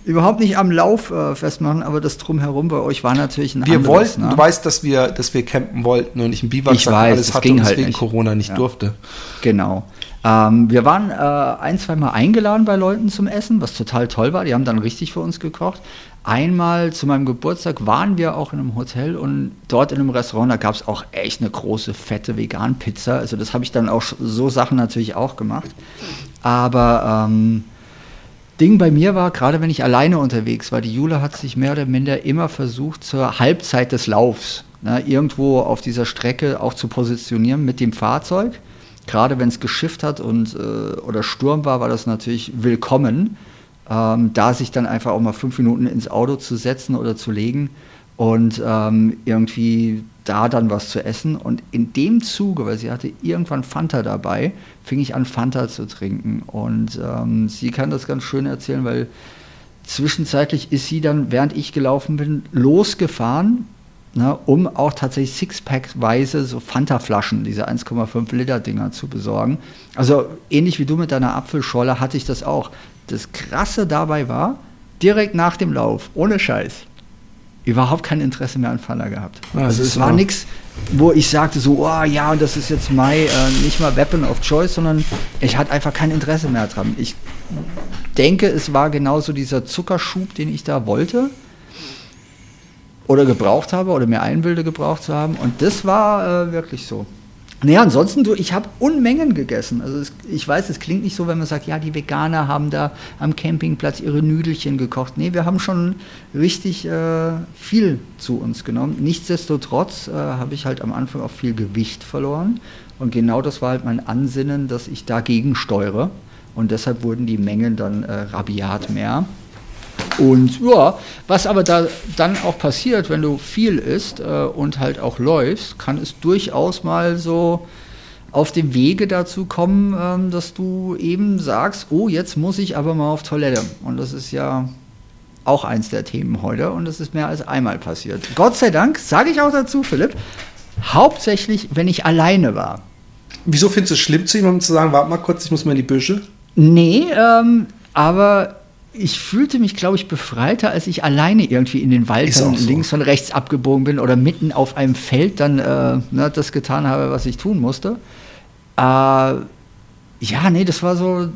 überhaupt nicht am Lauf äh, festmachen, aber das drumherum bei euch war natürlich ein Wir anderes, wollten, ne? du weißt, dass wir, dass wir campen wollten und ich ein Biwaksack alles hatte und halt wegen Corona nicht ja. durfte. Genau. Ähm, wir waren äh, ein, zwei Mal eingeladen bei Leuten zum Essen, was total toll war. Die haben dann richtig für uns gekocht. Einmal zu meinem Geburtstag waren wir auch in einem Hotel und dort in einem Restaurant, da gab es auch echt eine große, fette Vegan-Pizza. Also das habe ich dann auch so Sachen natürlich auch gemacht. Aber ähm, Ding bei mir war, gerade wenn ich alleine unterwegs war, die Jule hat sich mehr oder minder immer versucht, zur Halbzeit des Laufs ne, irgendwo auf dieser Strecke auch zu positionieren mit dem Fahrzeug. Gerade wenn es geschifft hat und, äh, oder Sturm war, war das natürlich willkommen, ähm, da sich dann einfach auch mal fünf Minuten ins Auto zu setzen oder zu legen und ähm, irgendwie da dann was zu essen. Und in dem Zuge, weil sie hatte irgendwann Fanta dabei, fing ich an, Fanta zu trinken. Und ähm, sie kann das ganz schön erzählen, weil zwischenzeitlich ist sie dann, während ich gelaufen bin, losgefahren ne, um auch tatsächlich Sixpack-weise so Fanta-Flaschen, diese 1,5 Liter-Dinger zu besorgen. Also ähnlich wie du mit deiner Apfelscholle hatte ich das auch. Das Krasse dabei war, direkt nach dem Lauf, ohne Scheiß, überhaupt kein Interesse mehr an Fanta gehabt. Ja, also es war nichts, wo ich sagte so, oh ja, und das ist jetzt mein, äh, nicht mal Weapon of Choice, sondern ich hatte einfach kein Interesse mehr dran. Ich denke, es war genauso dieser Zuckerschub, den ich da wollte oder gebraucht habe oder mir einbilde gebraucht zu haben. Und das war äh, wirklich so. Naja, ansonsten, du, ich habe Unmengen gegessen. Also es, ich weiß, es klingt nicht so, wenn man sagt, ja, die Veganer haben da am Campingplatz ihre Nüdelchen gekocht. Nee, wir haben schon richtig äh, viel zu uns genommen. Nichtsdestotrotz äh, habe ich halt am Anfang auch viel Gewicht verloren. Und genau das war halt mein Ansinnen, dass ich dagegen steuere. Und deshalb wurden die Mengen dann äh, rabiat mehr. Und ja, was aber da dann auch passiert, wenn du viel isst äh, und halt auch läufst, kann es durchaus mal so auf dem Wege dazu kommen, ähm, dass du eben sagst, oh, jetzt muss ich aber mal auf Toilette. Und das ist ja auch eins der Themen heute und das ist mehr als einmal passiert. Gott sei Dank, sage ich auch dazu, Philipp, hauptsächlich, wenn ich alleine war. Wieso findest du es schlimm, zu jemandem zu sagen, warte mal kurz, ich muss mal in die Büsche? Nee, ähm, aber ich fühlte mich, glaube ich, befreiter, als ich alleine irgendwie in den Wald so. links und rechts abgebogen bin oder mitten auf einem Feld dann äh, ne, das getan habe, was ich tun musste. Äh, ja, nee, das war so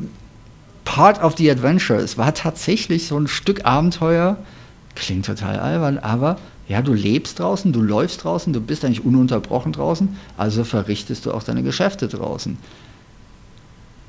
part of the adventure. Es war tatsächlich so ein Stück Abenteuer. Klingt total albern, aber ja, du lebst draußen, du läufst draußen, du bist eigentlich ununterbrochen draußen, also verrichtest du auch deine Geschäfte draußen.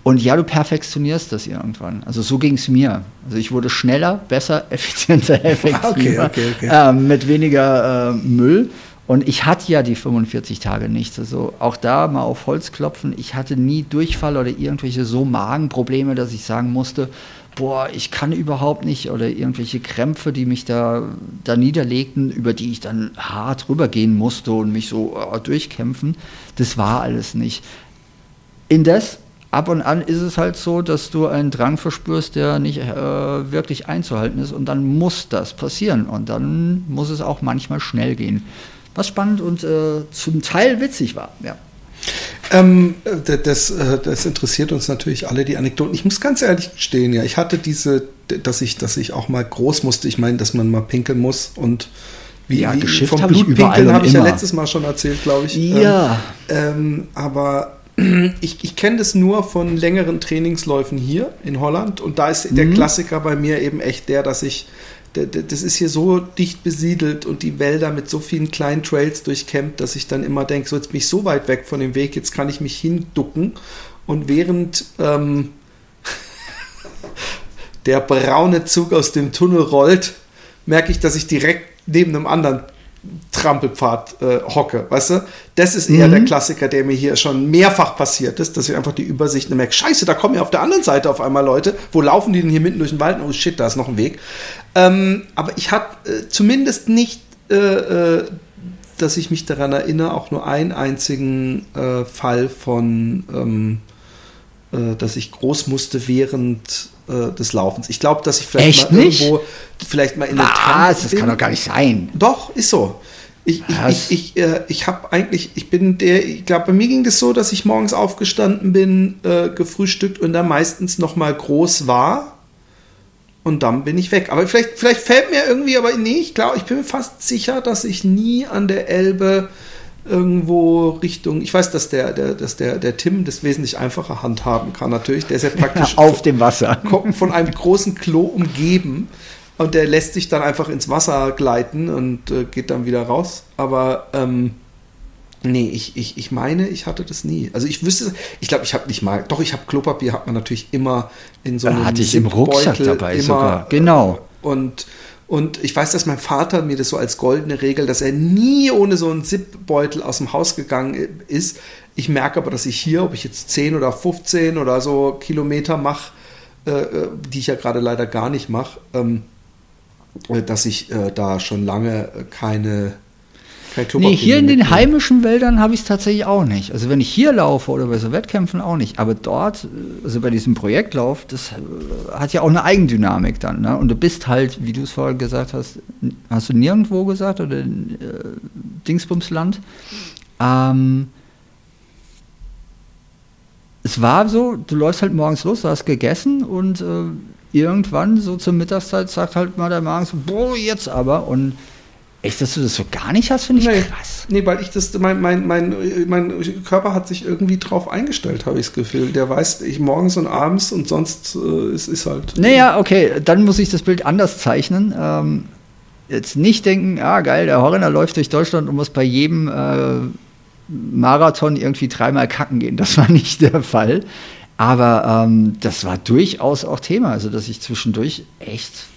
Und ja, du perfektionierst das irgendwann. Also so ging es mir. Also ich wurde schneller, besser, (laughs) effizienter, effektiver, okay, okay, okay. Äh, mit weniger äh, Müll. Und ich hatte ja die 45 Tage nichts. Also auch da mal auf Holz klopfen. Ich hatte nie Durchfall oder irgendwelche so Magenprobleme, dass ich sagen musste, boah, ich kann überhaupt nicht oder irgendwelche Krämpfe, die mich da, da niederlegten, über die ich dann hart rübergehen musste und mich so äh, durchkämpfen. Das war alles nicht. Indes, ab und an ist es halt so, dass du einen Drang verspürst, der nicht äh, wirklich einzuhalten ist und dann muss das passieren und dann muss es auch manchmal schnell gehen. Was spannend und äh, zum Teil witzig war, ja. Ähm, das, äh, das interessiert uns natürlich alle, die Anekdoten. Ich muss ganz ehrlich gestehen, ja, ich hatte diese, dass ich, dass ich auch mal groß musste. Ich meine, dass man mal pinkeln muss und wie, ja, wie vom Blutpinkeln habe ich ja letztes Mal schon erzählt, glaube ich. Ja. Ähm, ähm, aber (clears throat) ich, ich kenne das nur von längeren Trainingsläufen hier in Holland und da ist mhm. der Klassiker bei mir eben echt der, dass ich das ist hier so dicht besiedelt und die Wälder mit so vielen kleinen Trails durchkämmt, dass ich dann immer denke, so jetzt bin ich so weit weg von dem Weg, jetzt kann ich mich hinducken und während ähm, (laughs) der braune Zug aus dem Tunnel rollt, merke ich, dass ich direkt neben einem anderen Trampelpfad äh, hocke, weißt du? Das ist eher mhm. der Klassiker, der mir hier schon mehrfach passiert ist, dass ich einfach die Übersicht merke, scheiße, da kommen ja auf der anderen Seite auf einmal Leute, wo laufen die denn hier mitten durch den Wald? Oh shit, da ist noch ein Weg. Ähm, aber ich habe äh, zumindest nicht, äh, äh, dass ich mich daran erinnere, auch nur einen einzigen äh, Fall von, ähm, äh, dass ich groß musste während äh, des Laufens. Ich glaube, dass ich vielleicht Echt mal nicht? irgendwo, vielleicht mal in der Was? Das kann doch gar nicht sein. Doch, ist so. Ich, ich, ich, ich, äh, ich habe eigentlich, ich bin der, ich glaube, bei mir ging das so, dass ich morgens aufgestanden bin, äh, gefrühstückt und dann meistens noch mal groß war und dann bin ich weg. Aber vielleicht, vielleicht fällt mir irgendwie, aber nee, ich glaube, ich bin mir fast sicher, dass ich nie an der Elbe irgendwo Richtung, ich weiß, dass der, der, dass der, der Tim das wesentlich einfacher handhaben kann, natürlich. Der ist ja (laughs) praktisch auf dem Wasser. (laughs) Von einem großen Klo umgeben. Und der lässt sich dann einfach ins Wasser gleiten und äh, geht dann wieder raus. Aber ähm, nee, ich, ich, ich meine, ich hatte das nie. Also ich wüsste, ich glaube, ich habe nicht mal, doch, ich habe Klopapier, hat man natürlich immer in so einem Hatte ich im Rucksack dabei immer, sogar, genau. Und und ich weiß, dass mein Vater mir das so als goldene Regel, dass er nie ohne so einen Zipbeutel aus dem Haus gegangen ist. Ich merke aber, dass ich hier, ob ich jetzt 10 oder 15 oder so Kilometer mache, äh, äh, die ich ja gerade leider gar nicht mache, ähm, äh, dass ich äh, da schon lange keine Nee, hier in den heimischen Wäldern habe ich es tatsächlich auch nicht. Also wenn ich hier laufe oder bei so Wettkämpfen auch nicht. Aber dort, also bei diesem Projektlauf, das äh, hat ja auch eine Eigendynamik dann. Ne? Und du bist halt, wie du es vorher gesagt hast, hast du nirgendwo gesagt oder äh, Dingsbumsland. Ähm, es war so, du läufst halt morgens los, du hast gegessen und äh, irgendwann so zur Mittagszeit sagt halt mal der Magen so, boah, jetzt aber. Und Echt, dass du das so gar nicht hast, finde ich nee, krass. Nee, weil ich das, mein, mein, mein, mein Körper hat sich irgendwie drauf eingestellt, habe ich das Gefühl. Der weiß, ich morgens und abends und sonst äh, ist es halt. Naja, okay, dann muss ich das Bild anders zeichnen. Ähm, jetzt nicht denken, ah geil, der Horner läuft durch Deutschland und muss bei jedem äh, Marathon irgendwie dreimal kacken gehen. Das war (laughs) nicht der Fall. Aber ähm, das war durchaus auch Thema. Also, dass ich zwischendurch echt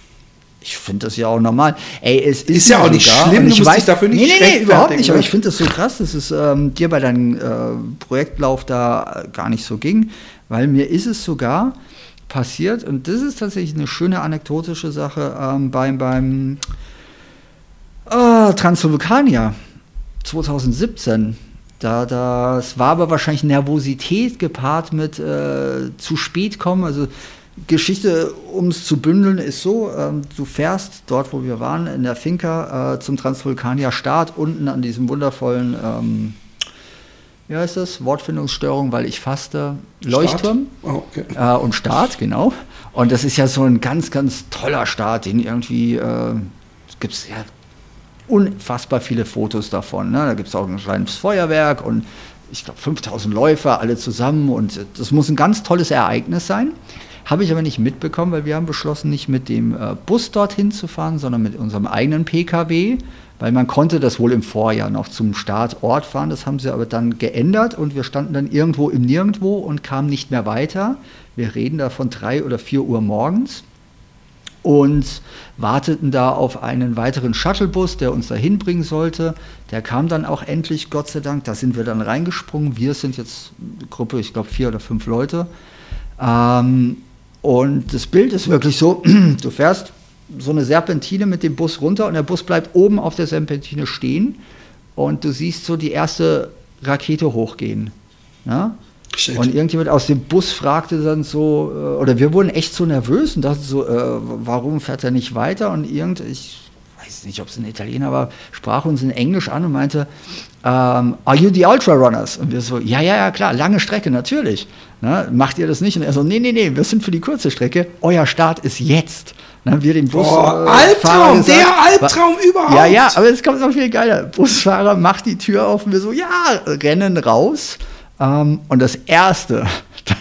ich finde das ja auch normal. Ey, es ist, ist ja auch nicht schlimm, ich weiß dafür nicht. Nee, nee, nee, überhaupt nicht. Aber ne? ich finde das so krass, dass es ähm, dir bei deinem äh, Projektlauf da gar nicht so ging, weil mir ist es sogar passiert und das ist tatsächlich eine schöne anekdotische Sache ähm, beim beim äh, Transvulkania 2017. Da, das war aber wahrscheinlich Nervosität gepaart mit äh, zu spät kommen. Also Geschichte, um es zu bündeln, ist so: ähm, Du fährst dort, wo wir waren, in der Finca äh, zum Transvulkanier Start, unten an diesem wundervollen, ähm, wie heißt das? Wortfindungsstörung, weil ich faste, Leuchtturm oh, okay. äh, und Start, genau. Und das ist ja so ein ganz, ganz toller Start, den irgendwie äh, gibt es ja unfassbar viele Fotos davon. Ne? Da gibt es auch ein kleines Feuerwerk und ich glaube 5000 Läufer, alle zusammen und das muss ein ganz tolles Ereignis sein. Habe ich aber nicht mitbekommen, weil wir haben beschlossen, nicht mit dem äh, Bus dorthin zu fahren, sondern mit unserem eigenen Pkw, weil man konnte das wohl im Vorjahr noch zum Startort fahren. Das haben sie aber dann geändert und wir standen dann irgendwo im Nirgendwo und kamen nicht mehr weiter. Wir reden da von drei oder vier Uhr morgens und warteten da auf einen weiteren Shuttlebus, der uns da hinbringen sollte. Der kam dann auch endlich, Gott sei Dank. Da sind wir dann reingesprungen. Wir sind jetzt eine Gruppe, ich glaube vier oder fünf Leute. Ähm, Und das Bild ist wirklich so, (clears throat) du fährst so eine Serpentine mit dem Bus runter und der Bus bleibt oben auf der Serpentine stehen und du siehst so die erste Rakete hochgehen. Ja? Shit. Und irgendjemand aus dem Bus fragte dann so, äh, oder wir wurden echt so nervös und dachten so, äh, warum fährt er nicht weiter? Und irgend, ich weiß nicht, ob es ein Italiener war, sprach uns in Englisch an und meinte, um, are you the Ultra Runners? Und wir so, ja, ja, ja, klar, lange Strecke, natürlich. Na, ne, macht ihr das nicht? Und er so, nee, nee, nee, wir sind für die kurze Strecke. Euer Start ist jetzt. Dann haben wir den Bus. Oh, Albtraum, gesagt, der Albtraum überhaupt. Ja, ja, aber es kommt noch viel geiler. Busfahrer macht die Tür auf und wir so, ja, rennen raus. Um, und das Erste,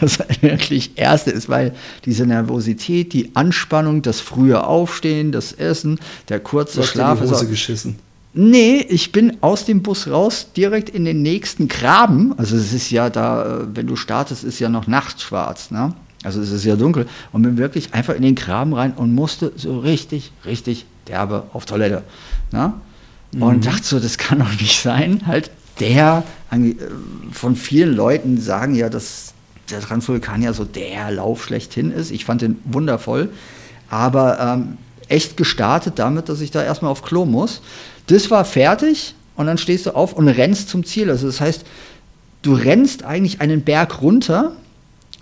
das (laughs) wirklich Erste ist, weil diese Nervosität, die Anspannung, das frühe Aufstehen, das Essen, der kurze Schlaf. In die Hose geschissen. Nee, ich bin aus dem Bus raus, direkt in den nächsten Graben. Also es ist ja da, wenn du startest, ist ja noch nachtschwarz, ne? Also es ist ja dunkel. Und bin wirklich einfach in den Graben rein und musste so richtig, richtig derbe auf Toilette. Ne? Und mhm. dachte so, das kann doch nicht sein. Halt der, äh, von vielen Leuten sagen ja, dass der Transvulkan ja so der Lauf schlechthin ist. Ich fand den wundervoll. Aber ähm, echt gestartet damit, dass ich da erstmal auf Klo muss. Das war fertig und dann stehst du auf und rennst zum Ziel. Also das heißt, du rennst eigentlich einen Berg runter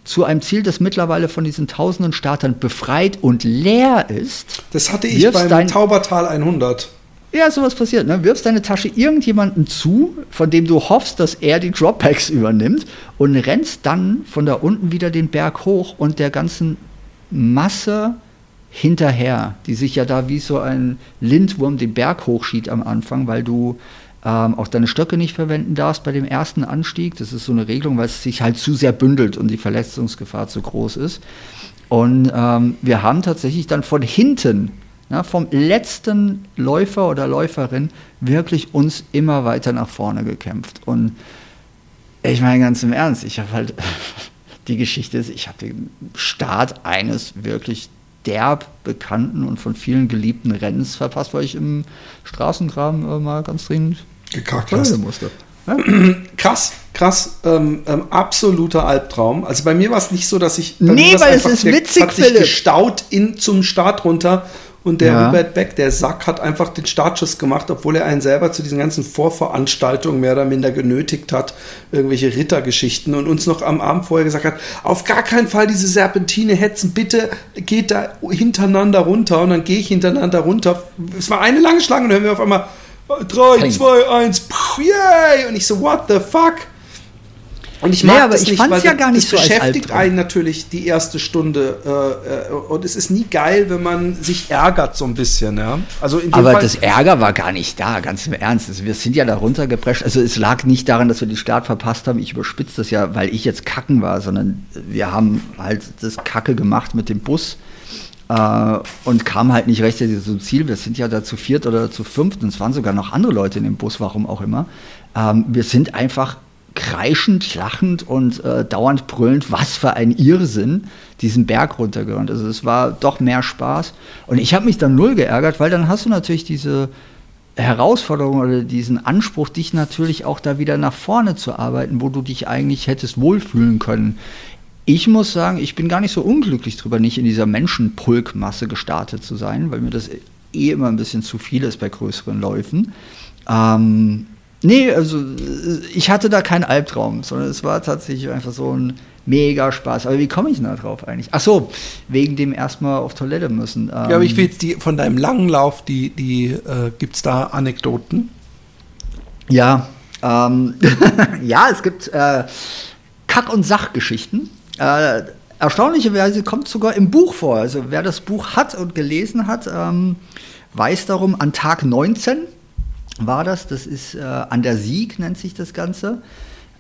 zu einem Ziel, das mittlerweile von diesen tausenden Startern befreit und leer ist. Das hatte ich beim Taubertal 100. Ja, sowas passiert. Ne? Wirfst deine Tasche irgendjemanden zu, von dem du hoffst, dass er die Dropbacks (laughs) übernimmt und rennst dann von da unten wieder den Berg hoch und der ganzen Masse hinterher, die sich ja da wie so ein Lindwurm den Berg hochschiebt am Anfang, weil du ähm, auch deine Stöcke nicht verwenden darfst bei dem ersten Anstieg. Das ist so eine Regelung, weil es sich halt zu sehr bündelt und die Verletzungsgefahr zu groß ist. Und ähm, wir haben tatsächlich dann von hinten, na, vom letzten Läufer oder Läuferin, wirklich uns immer weiter nach vorne gekämpft. Und ich meine ganz im Ernst, ich habe halt, (laughs) die Geschichte ist, ich habe den Start eines wirklich derb bekannten und von vielen geliebten Rennens verpasst, weil ich im Straßengraben äh, mal ganz dringend gekackt musste. Ja? Krass, krass, ähm, ähm, absoluter Albtraum. Also bei mir war es nicht so, dass ich. Nee, weil es ist witzig, hat sich Philipp. gestaut in, zum Start runter und der ja. Hubert Beck, der Sack, hat einfach den Startschuss gemacht, obwohl er einen selber zu diesen ganzen Vorveranstaltungen mehr oder minder genötigt hat, irgendwelche Rittergeschichten und uns noch am Abend vorher gesagt hat, auf gar keinen Fall diese Serpentine hetzen, bitte geht da hintereinander runter und dann gehe ich hintereinander runter. Es war eine lange Schlange und dann hören wir auf einmal 3, 2, 1, yay! Und ich so, what the fuck? Und ich mag nee, aber das ich nicht, weil ja gar nicht das so beschäftigt einen natürlich die erste Stunde äh, äh, und es ist nie geil, wenn man sich ärgert so ein bisschen. Ja? Also aber Fall das Ärger war gar nicht da, ganz im Ernst. Also wir sind ja da runtergeprescht. Also es lag nicht daran, dass wir den Start verpasst haben. Ich überspitze das ja, weil ich jetzt kacken war, sondern wir haben halt das Kacke gemacht mit dem Bus äh, und kamen halt nicht rechtzeitig zum Ziel. Wir sind ja da zu viert oder zu fünft und es waren sogar noch andere Leute in dem Bus, warum auch immer. Ähm, wir sind einfach kreischend, lachend und äh, dauernd brüllend, was für ein Irrsinn, diesen Berg runtergerannt. Also es war doch mehr Spaß. Und ich habe mich dann null geärgert, weil dann hast du natürlich diese Herausforderung oder diesen Anspruch, dich natürlich auch da wieder nach vorne zu arbeiten, wo du dich eigentlich hättest wohlfühlen können. Ich muss sagen, ich bin gar nicht so unglücklich drüber, nicht in dieser Menschenpulkmasse gestartet zu sein, weil mir das eh immer ein bisschen zu viel ist bei größeren Läufen. Ähm, Nee, also ich hatte da keinen Albtraum, sondern es war tatsächlich einfach so ein mega Spaß. Aber wie komme ich denn da drauf eigentlich? Ach so, wegen dem erstmal auf Toilette müssen. Ähm, ja, aber ich will jetzt die von deinem langen Lauf, die, die äh, gibt es da Anekdoten? Ja, ähm, (laughs) ja, es gibt äh, Kack- und Sachgeschichten. Äh, erstaunlicherweise kommt sogar im Buch vor. Also wer das Buch hat und gelesen hat, ähm, weiß darum, an Tag 19 war das. Das ist äh, An der Sieg, nennt sich das Ganze.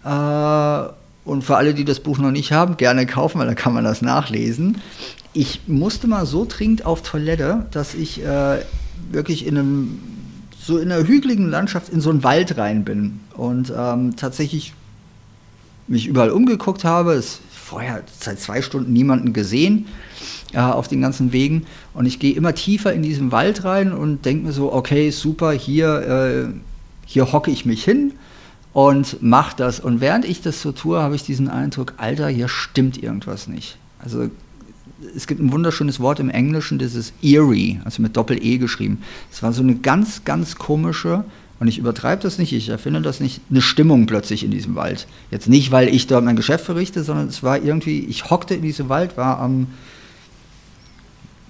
Äh, und für alle, die das Buch noch nicht haben, gerne kaufen, weil da kann man das nachlesen. Ich musste mal so dringend auf Toilette, dass ich äh, wirklich in einem so in einer hügeligen Landschaft in so einen Wald rein bin und ähm, tatsächlich mich überall umgeguckt habe. Es vorher seit zwei Stunden niemanden gesehen äh, auf den ganzen Wegen. Und ich gehe immer tiefer in diesen Wald rein und denke mir so, okay, super, hier, äh, hier hocke ich mich hin und mache das. Und während ich das so tue, habe ich diesen Eindruck, Alter, hier stimmt irgendwas nicht. Also es gibt ein wunderschönes Wort im Englischen, das ist eerie, also mit Doppel-E geschrieben. Es war so eine ganz, ganz komische, und ich übertreibe das nicht, ich erfinde das nicht, eine Stimmung plötzlich in diesem Wald. Jetzt nicht, weil ich dort mein Geschäft verrichte, sondern es war irgendwie, ich hockte in diesem Wald, war am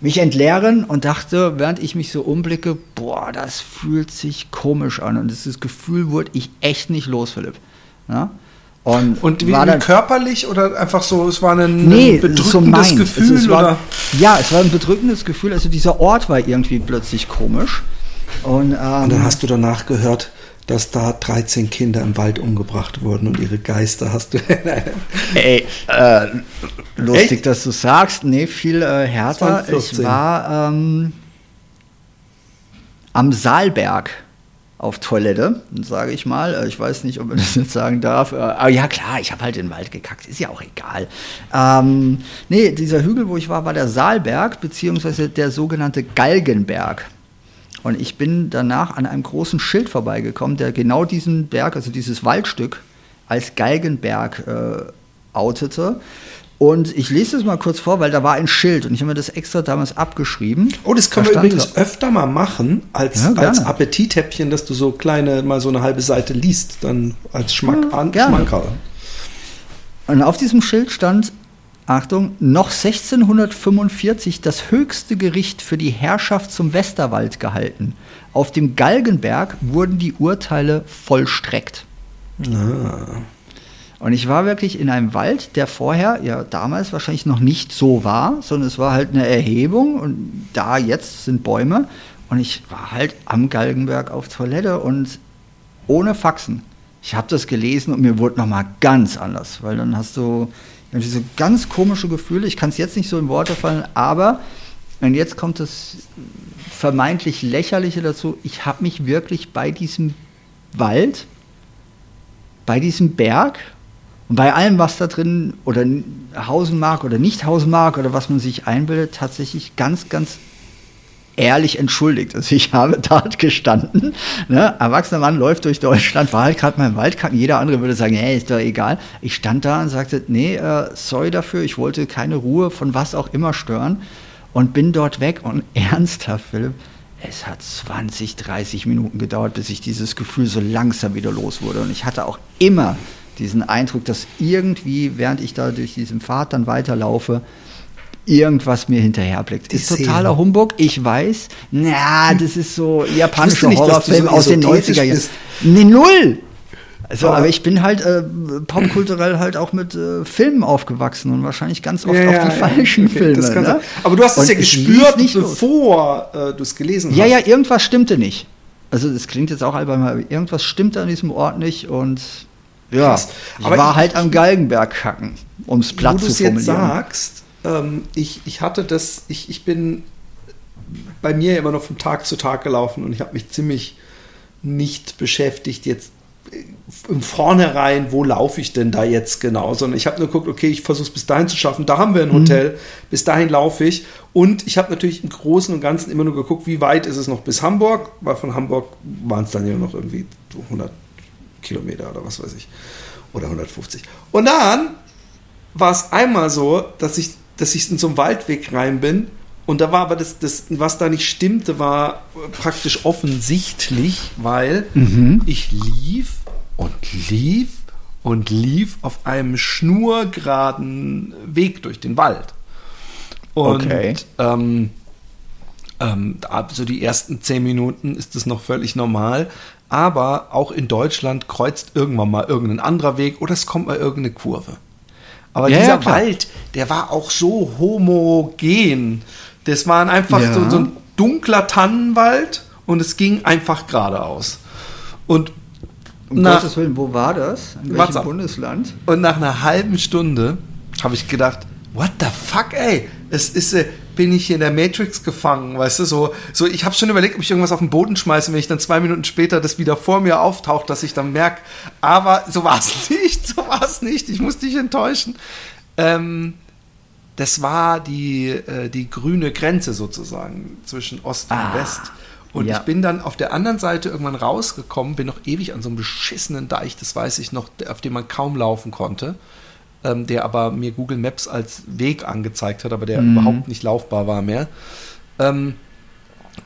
mich entleeren und dachte, während ich mich so umblicke, boah, das fühlt sich komisch an. Und dieses Gefühl wurde ich echt nicht los, Philipp. Ja? Und, und wie, dann, körperlich oder einfach so, es war ein, nee, ein bedrückendes so mein, Gefühl? Es, es war, ja, es war ein bedrückendes Gefühl. Also dieser Ort war irgendwie plötzlich komisch. Und, ähm, und dann hast du danach gehört, dass da 13 Kinder im Wald umgebracht wurden und ihre Geister hast du. Ey, äh, lustig, Echt? dass du sagst. Nee, viel äh, härter. Ich war ähm, am Saalberg auf Toilette, sage ich mal. Äh, ich weiß nicht, ob man das jetzt sagen darf. Äh, aber ja, klar, ich habe halt in den Wald gekackt. Ist ja auch egal. Ähm, nee, dieser Hügel, wo ich war, war der Saalberg, beziehungsweise der sogenannte Galgenberg. Und ich bin danach an einem großen Schild vorbeigekommen, der genau diesen Berg, also dieses Waldstück, als Galgenberg äh, outete. Und ich lese es mal kurz vor, weil da war ein Schild und ich habe mir das extra damals abgeschrieben. Oh, das können da wir übrigens da. öfter mal machen als, ja, als Appetithäppchen, dass du so kleine, mal so eine halbe Seite liest, dann als Schmack ja, an, Schmankerl. Und auf diesem Schild stand Achtung, noch 1645 das höchste Gericht für die Herrschaft zum Westerwald gehalten. Auf dem Galgenberg wurden die Urteile vollstreckt. Ah. Und ich war wirklich in einem Wald, der vorher, ja damals wahrscheinlich noch nicht so war, sondern es war halt eine Erhebung und da jetzt sind Bäume. Und ich war halt am Galgenberg auf Toilette und ohne Faxen. Ich habe das gelesen und mir wurde nochmal ganz anders, weil dann hast du diese ganz komische Gefühle. Ich kann es jetzt nicht so in Worte fallen, aber und jetzt kommt das vermeintlich lächerliche dazu. Ich habe mich wirklich bei diesem Wald, bei diesem Berg und bei allem, was da drin oder hausen mag oder nicht hausen mag oder was man sich einbildet, tatsächlich ganz, ganz ehrlich entschuldigt. Also ich habe (laughs) dort gestanden, ne, erwachsener Mann läuft durch Deutschland, war halt gerade mal im Waldkacken, jeder andere würde sagen, hey, ist doch egal. Ich stand da und sagte, nee, äh, sorry dafür, ich wollte keine Ruhe von was auch immer stören und bin dort weg und (laughs) ernsthaft, Philipp, es hat 20, 30 Minuten gedauert, bis ich dieses Gefühl so langsam wieder los wurde und ich hatte auch immer diesen Eindruck, dass irgendwie, während ich da durch diesen Pfad dann weiterlaufe, irgendwas mir hinterherblickt. Ist totaler Humbug, ich weiß. Na, das ist so japanischer Horrorfilm so aus den 90er Jahren. Nee, null! Also, aber, aber ich bin halt äh, popkulturell halt auch mit äh, Filmen aufgewachsen und wahrscheinlich ganz oft ja, auf die ja, falschen okay, Filme. Ne? Aber du hast es ja gespürt, bevor äh, du es gelesen ja, hast. Ja, ja, irgendwas stimmte nicht. Also das klingt jetzt auch albern, aber irgendwas stimmte an diesem Ort nicht und ja, Krass. ich aber war halt am Galgenberg kacken, um es platt zu formulieren. Jetzt sagst, ähm, ich, ich hatte das, ich, ich bin bei mir immer noch von Tag zu Tag gelaufen und ich habe mich ziemlich nicht beschäftigt jetzt äh, im Vornherein, wo laufe ich denn da jetzt genau, sondern ich habe nur geguckt, okay, ich versuche es bis dahin zu schaffen, da haben wir ein mhm. Hotel, mhm. bis dahin laufe ich und ich habe natürlich im Großen und Ganzen immer nur geguckt, wie weit ist es noch bis Hamburg, weil von Hamburg waren es dann ja noch irgendwie 100 Kilometer oder was weiß ich, oder 150. Und dann war es einmal so, dass ich dass ich in so einen Waldweg rein bin. Und da war aber das, das was da nicht stimmte, war praktisch offensichtlich, weil mhm. ich lief und lief und lief auf einem schnurgeraden Weg durch den Wald. Und okay. ähm, ähm, ab so die ersten zehn Minuten ist das noch völlig normal. Aber auch in Deutschland kreuzt irgendwann mal irgendein anderer Weg oder es kommt mal irgendeine Kurve. Aber ja, dieser ja, Wald, der war auch so homogen. Das war einfach ja. so, so, ein dunkler Tannenwald und es ging einfach geradeaus. Und um nach, Gottes Willen, wo war das? In welchem WhatsApp. Bundesland? Und nach einer halben Stunde habe ich gedacht, what the fuck, ey? Es ist, äh, bin ich hier in der Matrix gefangen, weißt du, so, so ich habe schon überlegt, ob ich irgendwas auf den Boden schmeiße, wenn ich dann zwei Minuten später das wieder vor mir auftaucht, dass ich dann merke, aber so war es (laughs) nicht, so war es nicht, ich muss dich enttäuschen. Ähm, das war die, äh, die grüne Grenze sozusagen zwischen Ost ah, und West. Und ja. ich bin dann auf der anderen Seite irgendwann rausgekommen, bin noch ewig an so einem beschissenen Deich, das weiß ich noch, auf dem man kaum laufen konnte. Ähm, der aber mir Google Maps als Weg angezeigt hat, aber der mhm. überhaupt nicht laufbar war mehr. Ähm,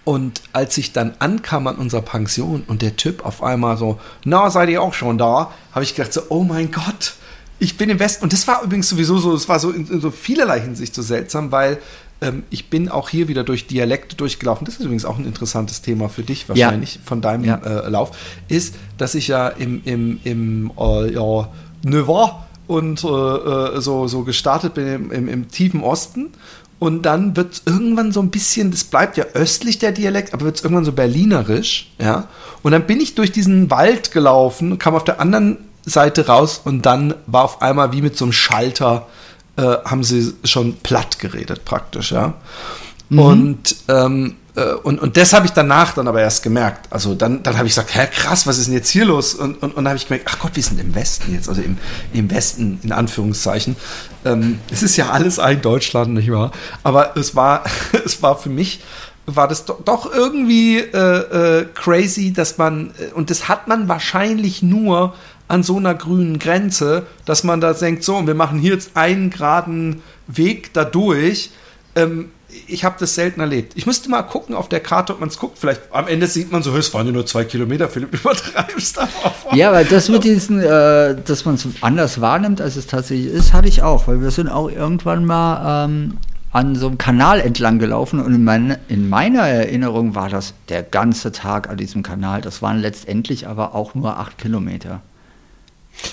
und als ich dann ankam an unserer Pension und der Typ auf einmal so, na, seid ihr auch schon da? Habe ich gedacht so, oh mein Gott, ich bin im Westen. Und das war übrigens sowieso so, es war so in, in, so vielerlei Hinsicht so seltsam, weil ähm, ich bin auch hier wieder durch Dialekte durchgelaufen. Das ist übrigens auch ein interessantes Thema für dich wahrscheinlich ja. von deinem ja. äh, Lauf. Ist, dass ich ja im, im, im äh, ja, Nevar und äh, äh, so, so gestartet bin im, im, im tiefen Osten und dann wird es irgendwann so ein bisschen, das bleibt ja östlich der Dialekt, aber wird es irgendwann so berlinerisch, ja. Und dann bin ich durch diesen Wald gelaufen, kam auf der anderen Seite raus und dann war auf einmal wie mit so einem Schalter, äh, haben sie schon platt geredet praktisch, ja. Mhm. Und ähm, äh, und, und das habe ich danach dann aber erst gemerkt. Also dann, dann habe ich gesagt, hä, krass, was ist denn jetzt hier los? Und, und, und habe ich gemerkt, ach Gott, wir sind im Westen jetzt, also im, im Westen in Anführungszeichen. Ähm, es ist ja alles ein Deutschland, nicht wahr? Aber es war, (laughs) es war für mich, war das doch, doch irgendwie äh, äh, crazy, dass man, äh, und das hat man wahrscheinlich nur an so einer grünen Grenze, dass man da denkt, so, und wir machen hier jetzt einen geraden Weg da durch. Ähm, ich habe das selten erlebt. Ich müsste mal gucken auf der Karte, ob man es guckt. Vielleicht am Ende sieht man so, es waren ja nur zwei Kilometer, Philipp, (laughs) übertreibst da. Ja, aber das mit diesen, äh, dass man es anders wahrnimmt, als es tatsächlich ist, hatte ich auch, weil wir sind auch irgendwann mal ähm, an so einem Kanal entlang gelaufen und in, mein, in meiner Erinnerung war das der ganze Tag an diesem Kanal. Das waren letztendlich aber auch nur acht Kilometer.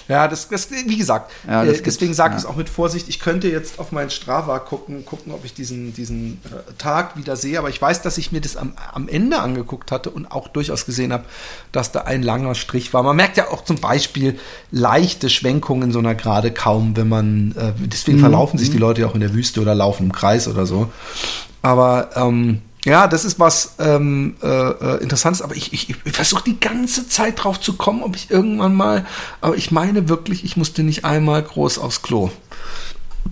Ja, das, das wie gesagt, ja, das äh, deswegen sage ich es auch mit Vorsicht. Ich könnte jetzt auf meinen Strava gucken, gucken, ob ich diesen, diesen äh, Tag wieder sehe, aber ich weiß, dass ich mir das am, am Ende angeguckt hatte und auch durchaus gesehen habe, dass da ein langer Strich war. Man merkt ja auch zum Beispiel leichte Schwenkungen in so einer Gerade kaum, wenn man, äh, deswegen mhm. verlaufen sich die mhm. Leute ja auch in der Wüste oder laufen im Kreis oder so. Aber ähm, ja, das ist was ähm, äh, äh, Interessantes, aber ich, ich, ich versuche die ganze Zeit drauf zu kommen, ob ich irgendwann mal, aber ich meine wirklich, ich musste nicht einmal groß aufs Klo.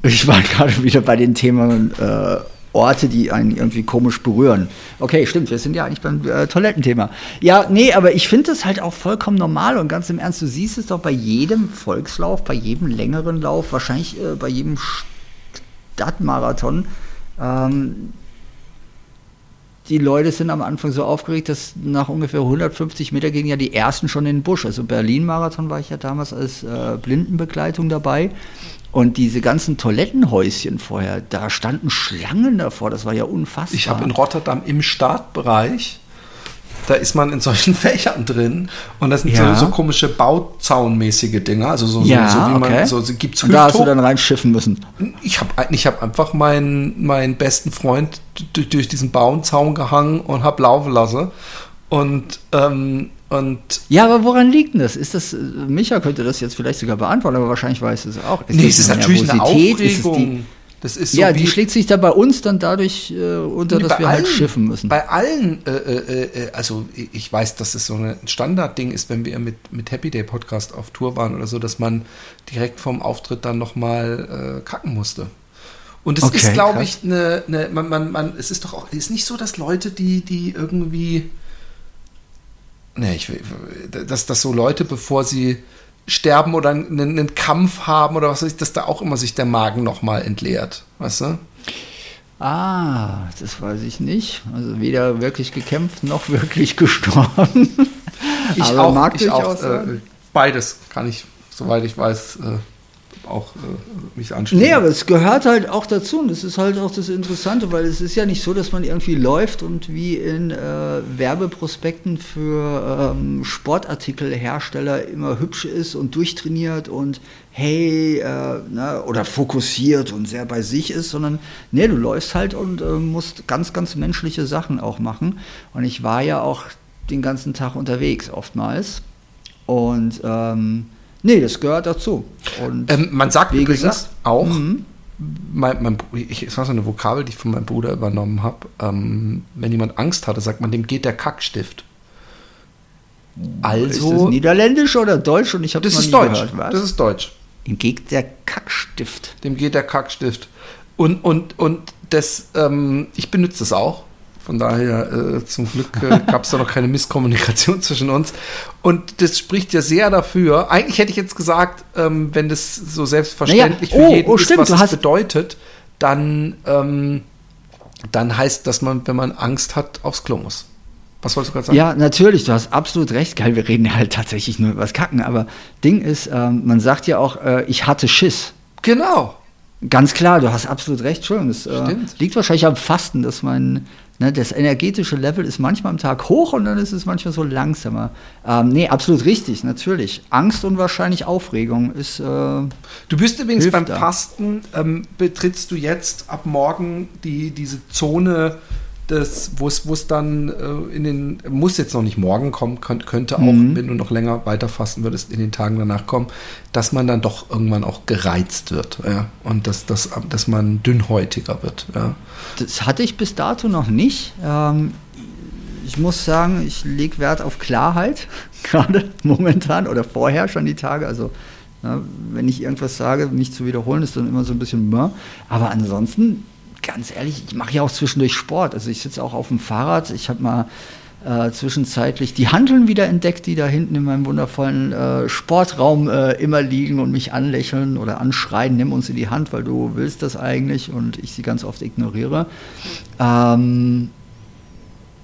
Ich war (laughs) gerade wieder bei den Themen äh, Orte, die einen irgendwie komisch berühren. Okay, stimmt, wir sind ja eigentlich beim äh, Toilettenthema. Ja, nee, aber ich finde das halt auch vollkommen normal und ganz im Ernst, du siehst es doch bei jedem Volkslauf, bei jedem längeren Lauf, wahrscheinlich äh, bei jedem Stadtmarathon. Ähm, die Leute sind am Anfang so aufgeregt, dass nach ungefähr 150 Meter gehen ja die ersten schon in den Busch. Also Berlin-Marathon war ich ja damals als äh, Blindenbegleitung dabei. Und diese ganzen Toilettenhäuschen vorher, da standen Schlangen davor, das war ja unfassbar. Ich habe in Rotterdam im Startbereich da ist man in solchen (laughs) Fächern drin und das sind ja. so, so, komische Bauzaunmäßige Dinger, also so, ja, so, so wie okay. man so, so gibt's und Da hast du dann reinschiffen müssen. Ich habe ich hab einfach meinen, meinen besten Freund durch, durch diesen Baumzaun gehangen und habe laufen lassen und ähm, und ja, aber woran liegt denn das? Ist das, Micha könnte das jetzt vielleicht sogar beantworten, aber wahrscheinlich weiß es auch. Ist nee, es ist natürlich eine Aufregung. Das ist so ja, die schlägt sich da bei uns dann dadurch äh, unter, dass wir halt allen, halt schiffen müssen. Bei allen, äh, äh, äh, also ich weiß, dass es so ein Standardding ist, wenn wir mit, mit Happy Day Podcast auf Tour waren oder so, dass man direkt vom Auftritt dann nochmal äh, kacken musste. Und es okay, ist, glaube ich, eine, eine, man, man, man, es ist doch auch, es ist nicht so, dass Leute, die, die irgendwie, ne, ich, dass, dass so Leute, bevor sie sterben oder einen, einen, Kampf haben oder was weiß ich, dass da auch immer sich der Magen nochmal entleert, weißt du? Ah, das weiß ich nicht. Also weder wirklich gekämpft noch (laughs) wirklich gestorben. Ich Aber auch, mag ich auch äh, beides kann ich, soweit ich weiß, äh, auch äh, mich anschließen. Nee, aber es gehört halt auch dazu und das ist halt auch das Interessante, weil es ist ja nicht so, dass man irgendwie läuft und wie in äh, Werbeprospekten für ähm, Sportartikelhersteller immer hübsch ist und durchtrainiert und hey, äh, ne, oder fokussiert und sehr bei sich ist, sondern nee, du läufst halt und äh, musst ganz, ganz menschliche Sachen auch machen. Und ich war ja auch den ganzen Tag unterwegs oftmals und ähm, Nee, das gehört dazu. Ähm, man sagt übrigens gesagt, auch, mhm. mein, mein, ich, es war so eine Vokabel, die ich von meinem Bruder übernommen habe. Ähm, wenn jemand Angst hatte, sagt man, dem geht der Kackstift. Also, ist das Niederländisch oder Deutsch? Und ich habe das ist Deutsch. Gehört, was? Das ist Deutsch. Dem geht der Kackstift. Dem geht der Kackstift. Und und und das, ähm, ich benutze das auch Von daher, äh, zum Glück äh, (laughs) gab es da noch keine Misskommunikation zwischen uns. Und das spricht ja sehr dafür. Eigentlich hätte ich jetzt gesagt, ähm, wenn das so selbstverständlich naja, oh, für jeden oh, ist, stimmt, was es bedeutet, dann, ähm, dann heißt, dass man, wenn man Angst hat, aufs Klo muss. Was wolltest du gerade sagen? Ja, natürlich, du hast absolut recht. Geil, wir reden ja halt tatsächlich nur über das Kacken. Aber Ding ist, ähm, man sagt ja auch, äh, ich hatte Schiss. Genau. Ganz klar, du hast absolut recht. Entschuldigung, das äh, liegt wahrscheinlich am Fasten, dass mein, ne, das energetische Level ist manchmal am Tag hoch und dann ist es manchmal so langsamer. Ähm, nee, absolut richtig, natürlich. Angst und wahrscheinlich Aufregung ist. Äh, Du bist übrigens beim da. Fasten, ähm, betrittst du jetzt ab morgen die, diese Zone, des, wo es wo es dann äh, in den, muss jetzt noch nicht morgen kommen, könnt, könnte auch, Mhm. wenn du noch länger weiter fasten würdest, in den Tagen danach kommen, dass man dann doch irgendwann auch gereizt wird. Ja? Und dass, dass, dass man dünnhäutiger wird. Ja? Das hatte ich bis dato noch nicht. Ähm, ich muss sagen, ich lege Wert auf Klarheit, (laughs) gerade momentan oder vorher schon die Tage. Also, ja, wenn ich irgendwas sage, nicht zu wiederholen, ist dann immer so ein bisschen mehr. Aber ansonsten, ganz ehrlich, ich mache ja auch zwischendurch Sport. Also, ich sitze auch auf dem Fahrrad. Ich habe mal äh, zwischenzeitlich die Handeln wieder entdeckt, die da hinten in meinem wundervollen äh, Sportraum äh, immer liegen und mich anlächeln oder anschreien, nimm uns in die Hand, weil du willst das eigentlich und ich sie ganz oft ignoriere. Ähm,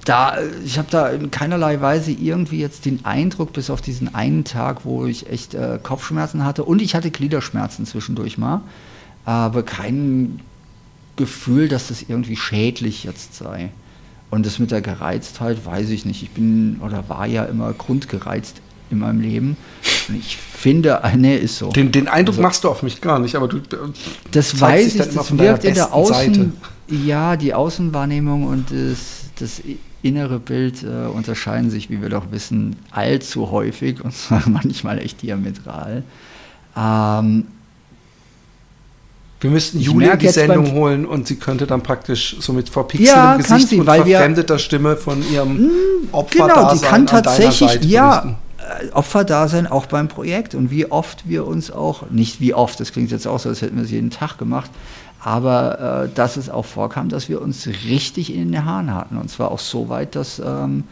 da, ich habe da in keinerlei Weise irgendwie jetzt den Eindruck, bis auf diesen einen Tag, wo ich echt äh, Kopfschmerzen hatte und ich hatte Gliederschmerzen zwischendurch mal, aber kein Gefühl, dass das irgendwie schädlich jetzt sei. Und das mit der Gereiztheit weiß ich nicht. Ich bin oder war ja immer grundgereizt in meinem Leben. Und ich finde, äh, nee, ist so. Den, den Eindruck Also- machst du auf mich gar nicht, aber du. Das zeigst weiß ich, das wirkt in der Außen, Seite. ja, die Außenwahrnehmung und das, das innere Bild äh, unterscheiden sich, wie wir doch wissen, allzu häufig und zwar (laughs) manchmal echt diametral. Ähm, Wir müssten Julia die Sendung holen und sie könnte dann praktisch so mit verpixeltem Ja, Gesicht sie, und verfremdeter Stimme von ihrem Opfer genau, die kann tatsächlich, ja, äh, Opferdasein auch beim Projekt und wie oft wir uns auch, nicht wie oft, das klingt jetzt auch so, als hätten wir es jeden Tag gemacht, aber äh, dass es auch vorkam, dass wir uns richtig in den Haaren hatten. Und zwar auch so weit, dass ähm,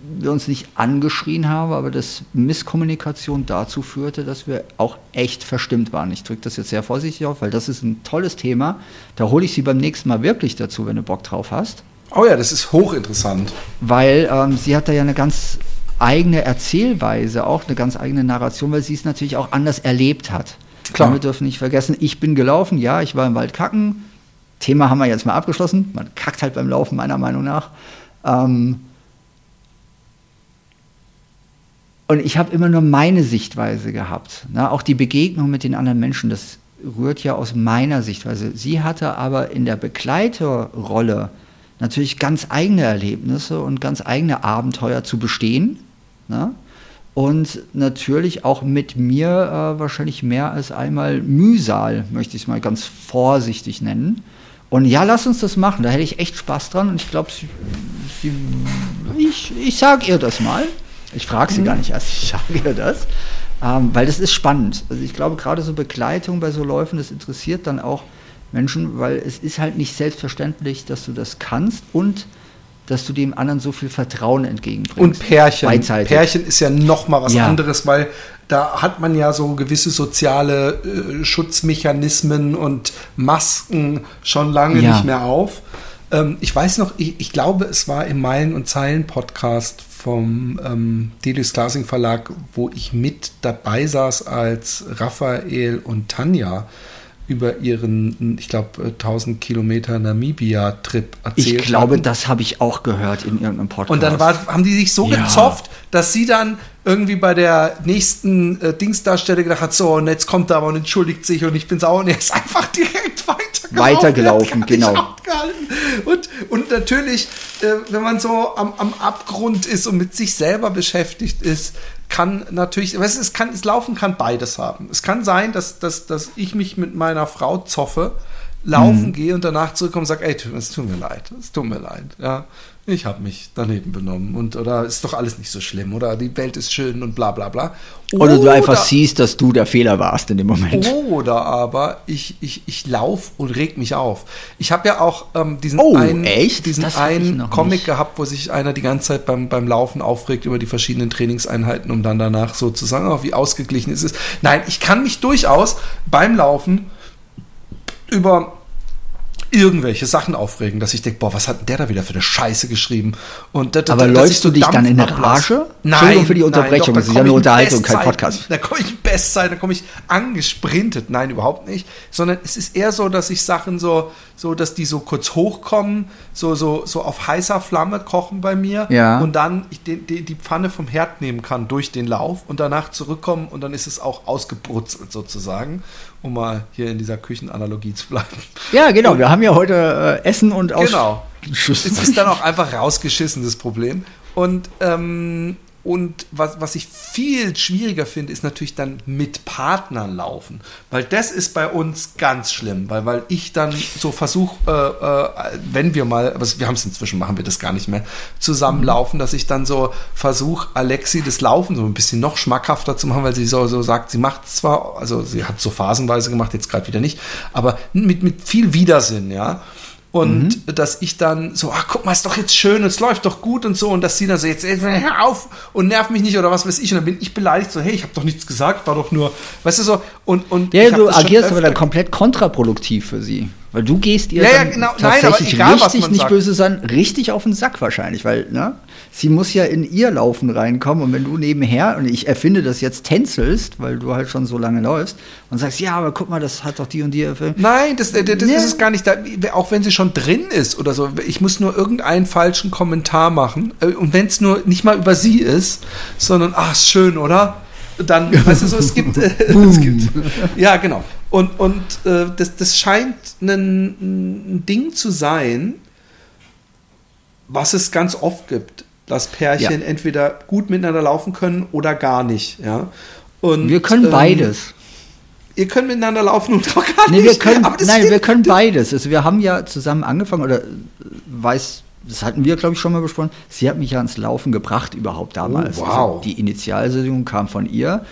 wir uns nicht angeschrien haben, aber dass Misskommunikation dazu führte, dass wir auch echt verstimmt waren. Ich drücke das jetzt sehr vorsichtig auf, weil das ist ein tolles Thema. Da hole ich Sie beim nächsten Mal wirklich dazu, wenn du Bock drauf hast Oh ja, das ist hochinteressant. weil ähm, sie hat da ja eine ganz eigene Erzählweise, auch eine ganz eigene Narration, weil sie es natürlich auch anders erlebt hat. Klar. Wir dürfen nicht vergessen, ich bin gelaufen, ja, ich war im Wald kacken. Thema haben wir jetzt mal abgeschlossen. Man kackt halt beim Laufen, meiner Meinung nach. Ähm und ich habe immer nur meine Sichtweise gehabt. Ne? Auch die Begegnung mit den anderen Menschen, das rührt ja aus meiner Sichtweise. Sie hatte aber in der Begleiterrolle natürlich ganz eigene Erlebnisse und ganz eigene Abenteuer zu bestehen. Ne? Und natürlich auch mit mir äh, wahrscheinlich mehr als einmal Mühsal, möchte ich es mal ganz vorsichtig nennen. Und ja, lass uns das machen. Da hätte ich echt Spaß dran. Und ich glaube, ich, ich sage ihr das mal. Ich frage sie gar nicht erst, ich sage ihr das. Ähm, weil das ist spannend. Also ich glaube, gerade so Begleitung bei so Läufen, das interessiert dann auch Menschen, weil es ist halt nicht selbstverständlich, dass du das kannst und dass du dem anderen so viel Vertrauen entgegenbringst. Und Pärchen. Beidseitig. Pärchen ist ja noch mal was Ja. anderes, weil da hat man ja so gewisse soziale äh, Schutzmechanismen und Masken schon lange Ja. nicht mehr auf. Ähm, ich weiß noch, ich, ich glaube, es war im Meilen- und Zeilen-Podcast vom ähm, Delius Glasing Verlag, wo ich mit dabei saß, als Raphael und Tanja über ihren, ich glaube, 1000 Kilometer Namibia-Trip erzählt ich glaube, hatten. das habe ich auch gehört in irgendeinem Podcast. Und dann war, haben die sich so Ja. gezofft, dass sie dann irgendwie bei der nächsten äh, Dingsdarstelle gedacht hat, so, und jetzt kommt er aber und entschuldigt sich und ich bin sauer und er ist (laughs) einfach direkt (laughs) weitergelaufen. Er genau. Und, und natürlich, äh, wenn man so am, am Abgrund ist und mit sich selber beschäftigt ist, kann natürlich, weißt es kann, es laufen kann beides haben. Es kann sein, dass, dass, dass ich mich mit meiner Frau zoffe, laufen gehe und danach zurückkomme und sage, ey, es tut mir leid, es tut mir leid. Ja. Ich habe mich daneben benommen und oder ist doch alles nicht so schlimm oder die Welt ist schön und bla bla bla. Oder, du einfach siehst, dass du der Fehler warst in dem Moment. Oder aber ich, ich, ich laufe und reg mich auf. Ich habe ja auch ähm, diesen Oh, einen, echt? diesen Das einen Comic nicht. gehabt, wo sich einer die ganze Zeit beim, beim Laufen aufregt über die verschiedenen Trainingseinheiten, um dann danach so zu sagen, oh, wie ausgeglichen ist es. Nein, ich kann mich durchaus beim Laufen über irgendwelche Sachen aufregen, dass ich denke, boah, was hat denn der da wieder für eine Scheiße geschrieben? Und da- da- Aber läufst du dich dann in ablasse. Rage? Nein, Entschuldigung für die nein, Unterbrechung, doch, das da ist ja eine in Unterhaltung, kein. Podcast. Da komme ich in Bestzeit, da komme ich angesprintet. Nein, überhaupt nicht. Sondern es ist eher so, dass ich Sachen so, so, dass die so kurz hochkommen, so, so, so auf heißer Flamme kochen bei mir. Ja. Und dann ich die, die, die Pfanne vom Herd nehmen kann durch den Lauf und danach zurückkommen und dann ist es auch ausgebrutzelt sozusagen, um mal hier in dieser Küchenanalogie zu bleiben. Ja, genau. Wir haben ja heute äh, Essen und aus Genau. Es ist dann auch einfach rausgeschissen, das Problem. Und, ähm, und was, was ich viel schwieriger finde, ist natürlich dann mit Partnern laufen. Weil das ist bei uns ganz schlimm. Weil, weil ich dann so versuche, äh, äh, wenn wir mal, aber wir haben es inzwischen, machen wir das gar nicht mehr, zusammenlaufen, dass ich dann so versuche, Alexi das Laufen so ein bisschen noch schmackhafter zu machen, weil sie so, so sagt, sie macht zwar, also sie hat so phasenweise gemacht, jetzt gerade wieder nicht, aber mit, mit viel Widersinn, ja. Und Mhm. dass ich dann so, ach guck mal, ist doch jetzt schön, es läuft doch gut und so. Und dass sie dann so, jetzt jetzt hör auf und nerv mich nicht oder was weiß ich. Und dann bin ich beleidigt, so, hey, ich habe doch nichts gesagt, war doch nur, weißt du so. Und, und Ja, du agierst aber dann komplett kontraproduktiv für sie. Weil du gehst ihr Ja, ja, genau. Nein, tatsächlich aber egal, richtig, nicht sagt. böse sein, richtig auf den Sack wahrscheinlich, weil ne, sie muss ja in ihr Laufen reinkommen und wenn du nebenher, und ich erfinde das jetzt, tänzelst, weil du halt schon so lange läufst und sagst, ja, aber guck mal, das hat doch die und die erfüllt. Nein, das, das, das Ja. ist es gar nicht. Da, auch wenn sie schon drin ist oder so. Ich muss nur irgendeinen falschen Kommentar machen. Äh, Und wenn es nur nicht mal über sie ist, sondern, ach, ist schön, oder? Dann, weißt du so, es gibt, (laughs) es gibt ja, genau. Und, und äh, das, das scheint ein, ein Ding zu sein, was es ganz oft gibt, dass Pärchen Ja. entweder gut miteinander laufen können oder gar nicht. Ja? Und, Wir können ähm, beides. Ihr könnt miteinander laufen und auch gar Nee, nicht. wir können, nein, wir können beides. Also wir haben ja zusammen angefangen, oder äh, weiß, das hatten wir, glaube ich, schon mal besprochen. Sie hat mich ja ans Laufen gebracht überhaupt damals. Oh, wow. Also die Initialsendung kam von ihr.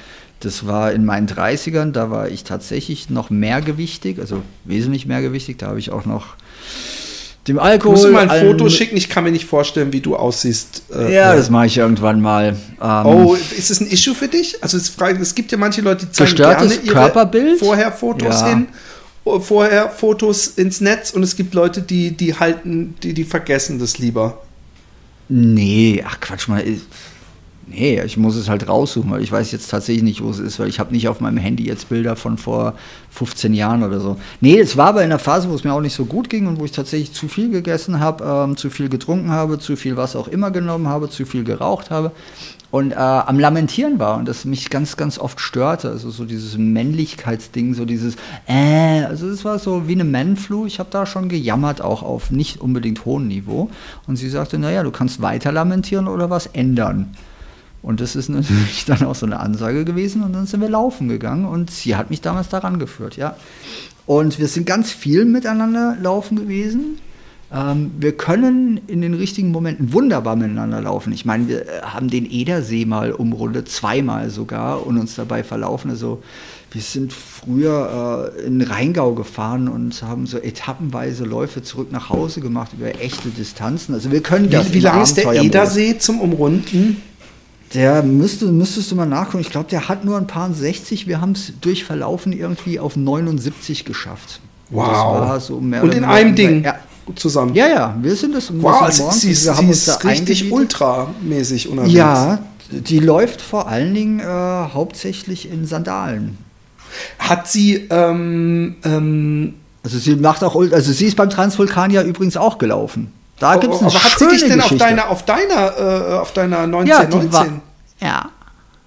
Das war in meinen 30ern, da war ich tatsächlich noch mehrgewichtig, also wesentlich mehrgewichtig. Da habe ich auch noch dem Alkohol. Musst du mal ein Foto schicken? Ich kann mir nicht vorstellen, wie du aussiehst. Äh, Ja, äh, das mache ich irgendwann mal. Ähm, Oh, ist es ein Issue für dich? Also es, gibt ja manche Leute, die zeigen gerne ihre Körperbild? vorher Fotos Ja. hin, oh, vorher Fotos ins Netz und es gibt Leute, die die halten, die die vergessen das lieber. Nee, ach Quatsch mal. Nee, ich muss es halt raussuchen, weil ich weiß jetzt tatsächlich nicht, wo es ist, weil ich habe nicht auf meinem Handy jetzt Bilder von vor 15 Jahren oder so. Nee, es war aber in einer Phase, wo es mir auch nicht so gut ging und wo ich tatsächlich zu viel gegessen habe, ähm, zu viel getrunken habe, zu viel was auch immer genommen habe, zu viel geraucht habe und äh, am Lamentieren war und das mich ganz, ganz oft störte. Also so dieses Männlichkeitsding, so dieses äh, also es war so wie eine Man-Flu. Ich habe da schon gejammert, auch auf nicht unbedingt hohem Niveau. Und sie sagte, naja, du kannst weiter lamentieren oder was ändern. Und das ist natürlich (laughs) dann auch so eine Ansage gewesen und dann sind wir laufen gegangen und sie hat mich damals daran geführt, ja. Und wir sind ganz viel miteinander laufen gewesen. Ähm, wir können in den richtigen Momenten wunderbar miteinander laufen. Ich meine, wir äh, haben den Edersee mal umrundet, zweimal sogar, und uns dabei verlaufen. Also wir sind früher äh, in Rheingau gefahren und haben so etappenweise Läufe zurück nach Hause gemacht über echte Distanzen. Also wir können das. Wie, wie lang ist der. Edersee zum Umrunden? Der müsste, müsstest du mal nachgucken. Ich glaube, der hat nur ein paar 60. Wir haben es durch Verlaufen irgendwie auf 79 geschafft. Wow. So und in weniger einem Ding Ja, zusammen. ja, ja, wir sind das. wir Wow, also sie ist, wir haben sie uns da richtig ultramäßig unterwegs. Ja, die läuft vor allen Dingen äh, hauptsächlich in Sandalen. Hat sie, ähm, ähm, Also sie macht auch, also sie ist beim Transvulkanier übrigens auch gelaufen. Da gibt es eine aber hat sie schöne dich denn auf deiner, auf deiner, äh, auf deiner ja, 1919? die war, ja.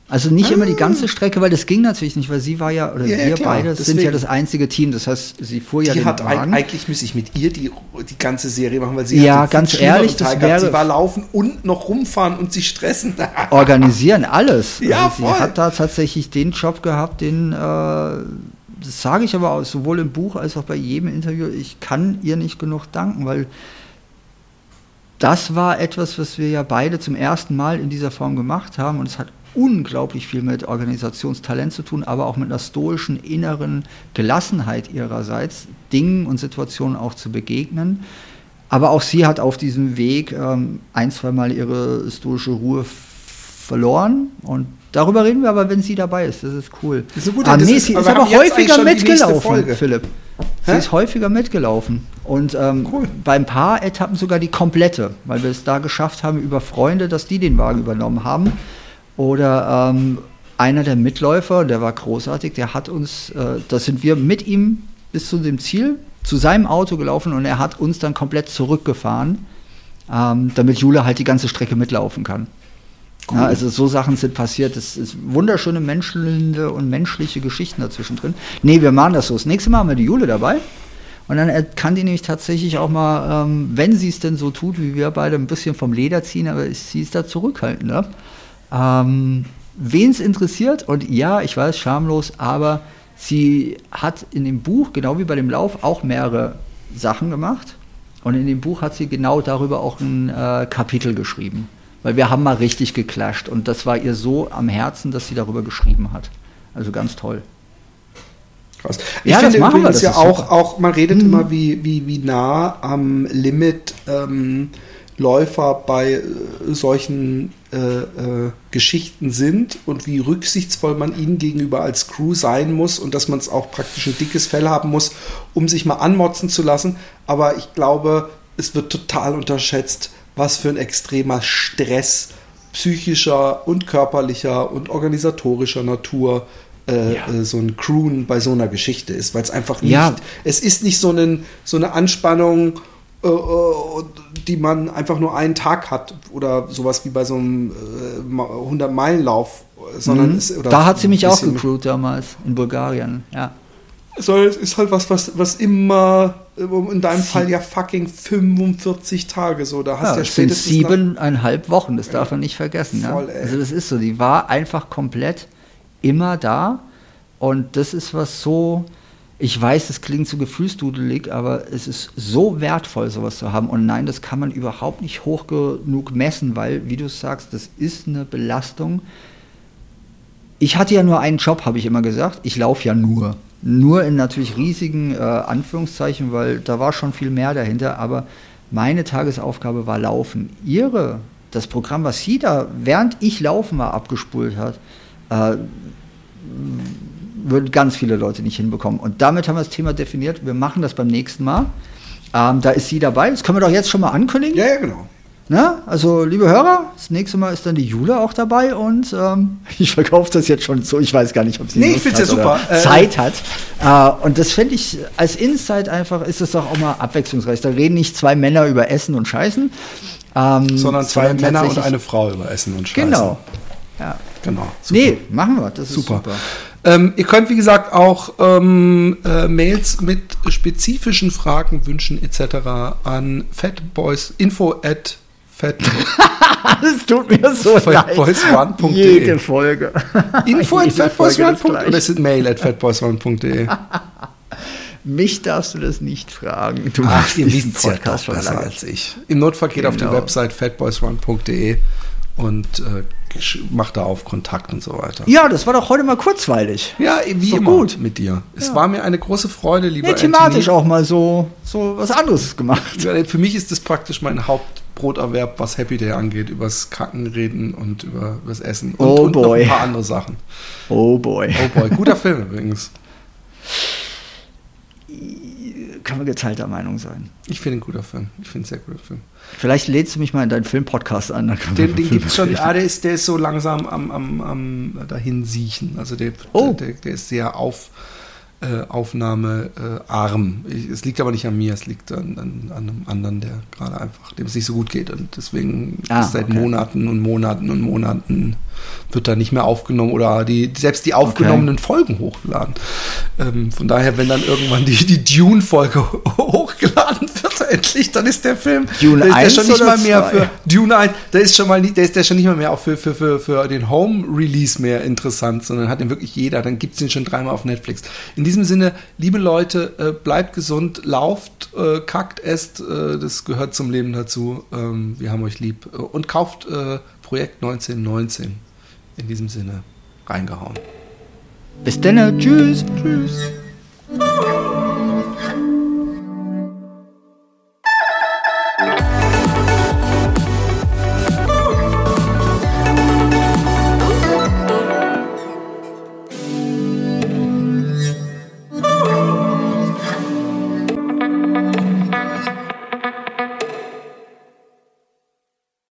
Also nicht immer die Ah. ganze Strecke, weil das ging natürlich nicht, weil sie war ja, oder Ja, ja, wir klar, beide sind ja das einzige Team. Das heißt, sie fuhr ja die den hat Wagen. eigentlich müsste ich mit ihr die, die ganze Serie machen, weil sie Ja, ganz ehrlich, das wäre- sie war laufen und noch rumfahren und sich stressen. (laughs) organisieren, alles. Ja, also sie voll. hat da tatsächlich den Job gehabt, den, äh, das sage ich aber auch, sowohl im Buch als auch bei jedem Interview, ich kann ihr nicht genug danken, weil das war etwas, was wir ja beide zum ersten Mal in dieser Form gemacht haben und es hat unglaublich viel mit Organisationstalent zu tun, aber auch mit einer stoischen inneren Gelassenheit ihrerseits, Dingen und Situationen auch zu begegnen. Aber auch sie hat auf diesem Weg ähm, ein, zweimal ihre stoische Ruhe verloren und darüber reden wir aber, wenn sie dabei ist. Das ist cool. Das ist, gut, ah, das ist- sie aber ist aber häufiger mitgelaufen. Philipp. Sie Hä? ist häufiger mitgelaufen. Und ähm, Cool. beim paar Etappen sogar die komplette, weil wir es da geschafft haben über Freunde, dass die den Wagen übernommen haben. Oder ähm, einer der Mitläufer, der war großartig, der hat uns, äh, da sind wir mit ihm bis zu dem Ziel, zu seinem Auto gelaufen und er hat uns dann komplett zurückgefahren, ähm, damit Jule halt die ganze Strecke mitlaufen kann. Ja, also so Sachen sind passiert. Es ist wunderschöne menschelnde und menschliche Geschichten dazwischen drin. Nee, wir machen das so. Das nächste Mal haben wir die Jule dabei. Und dann kann die nämlich tatsächlich auch mal, ähm, wenn sie es denn so tut, wie wir beide, ein bisschen vom Leder ziehen, aber sie ist da zurückhaltender. Ähm, Wen es interessiert, und ja, ich weiß, schamlos, aber sie hat in dem Buch, genau wie bei dem Lauf, auch mehrere Sachen gemacht. Und in dem Buch hat sie genau darüber auch ein äh, Kapitel geschrieben. Weil wir haben mal richtig geclasht und das war ihr so am Herzen, dass sie darüber geschrieben hat. Also ganz toll. Krass. Ich Ja, das finde machen wir, das ja auch, super. auch, man redet immer, wie, wie, wie nah am Limit ähm, Läufer bei äh, solchen äh, äh, Geschichten sind und wie rücksichtsvoll man ihnen gegenüber als Crew sein muss und dass man es auch praktisch ein dickes Fell haben muss, um sich mal anmotzen zu lassen. Aber ich glaube, es wird total unterschätzt, was für ein extremer Stress psychischer und körperlicher und organisatorischer Natur äh, Ja. äh, so ein Crewen bei so einer Geschichte ist, weil es einfach nicht, Ja. es ist nicht so, einen, so eine Anspannung, äh, äh, die man einfach nur einen Tag hat oder sowas wie bei so einem äh, 100-Meilen-Lauf, sondern Mhm. es, da hat sie mich auch gecrewt damals in Bulgarien. Ja. sondern es ist halt was, was, was immer, äh, in deinem Fall ja fucking 45 Tage so, da hast Ja, du ja es sind spätestens nach- siebeneinhalb Wochen, das darf man nicht vergessen. Ja? Voll, ey. Also das ist so, die war einfach komplett immer da und das ist was so, ich weiß, es klingt so gefühlsdudelig, aber es ist so wertvoll, sowas zu haben und nein, das kann man überhaupt nicht hoch genug messen, weil, wie du sagst, das ist eine Belastung. Ich hatte ja nur einen Job, habe ich immer gesagt. Ich laufe ja nur. Nur in natürlich riesigen äh, Anführungszeichen, weil da war schon viel mehr dahinter. Aber meine Tagesaufgabe war Laufen. Ihre, das Programm, was sie da, während ich laufen war, abgespult hat, äh, würden ganz viele Leute nicht hinbekommen. Und damit haben wir das Thema definiert. Wir machen das beim nächsten Mal. Ähm, da ist sie dabei. Das können wir doch jetzt schon mal ankündigen. Ja, ja, genau. Na, also liebe Hörer, das nächste Mal ist dann die Jule auch dabei und ähm, (laughs) ich verkaufe das jetzt schon so. Ich weiß gar nicht, ob sie Nee, ich Lust hat ja super. Äh, Zeit hat. Äh, und das finde ich als Insight einfach ist es doch auch mal abwechslungsreich. Da reden nicht zwei Männer über Essen und Scheißen, ähm, Sondern zwei Männer und eine Frau über Essen und Scheiße. Genau. Ja. Genau. Super. Nee, machen wir. Das ist Super. super. Ähm, ihr könnt, wie gesagt, auch ähm, äh, Mails mit spezifischen Fragen, Wünschen etc. an fatboys, info at fat, Es (laughs) tut mir so Fatboysrun.de. Jede Folge. (laughs) info at das fatboysrun.de oder ist es mail at fatboysrun.de? (laughs) Mich darfst du das nicht fragen. Du Ach, machst ihr diesen wisst ja doch Podcast schon besser lange. als ich. Im Notfall geht auf die Genau. Website fatboysrun.de und äh, macht da auf Kontakt und so weiter. Ja, das war doch heute mal kurzweilig. Ja, wie doch immer gut. mit dir. Es Ja. war mir eine große Freude, lieber Nee, thematisch Anthony. auch mal so, so was anderes gemacht. Für mich ist das praktisch mein Hauptbroterwerb, was Happy Day angeht, übers Kacken reden und über übers Essen und, Oh und noch ein paar andere Sachen. Oh boy. Oh boy, guter Film übrigens. (laughs) Kann man geteilter Meinung sein. Ich finde ihn ein guter Film. Ich finde sehr guter Film. Vielleicht lädst du mich mal in deinen Filmpodcast an. dann können wir Den, den gibt es schon, ah, der ist, der ist so langsam am, am, am dahin siechen. Also der, Oh. der, der ist sehr auf, äh, aufnahmearm. Ich- Es liegt aber nicht an mir, es liegt an, an, an einem anderen, der gerade einfach, dem es nicht so gut geht. Und deswegen Ah, ist seit okay. Monaten und Monaten und Monaten wird da nicht mehr aufgenommen oder die, selbst die aufgenommenen Folgen hochgeladen. Ähm, von daher, wenn dann irgendwann die, die Dune-Folge (laughs) hochgeladen wird, endlich, dann ist der Film, Dune da ist der 1 schon nicht mal mehr zwei? für Dune 1, da ist schon mal nicht, der ist der schon nicht mal mehr auch für, für, für, für den Home-Release mehr interessant, sondern hat den wirklich jeder. Dann gibt es den schon dreimal auf Netflix. In diesem Sinne, liebe Leute, äh, bleibt gesund, lauft, äh, kackt, esst, äh, das gehört zum Leben dazu. Ähm, wir haben euch lieb. Äh, und kauft äh, Projekt 1919. In diesem Sinne, reingehauen. Bis dann, tschüss. Tschüss.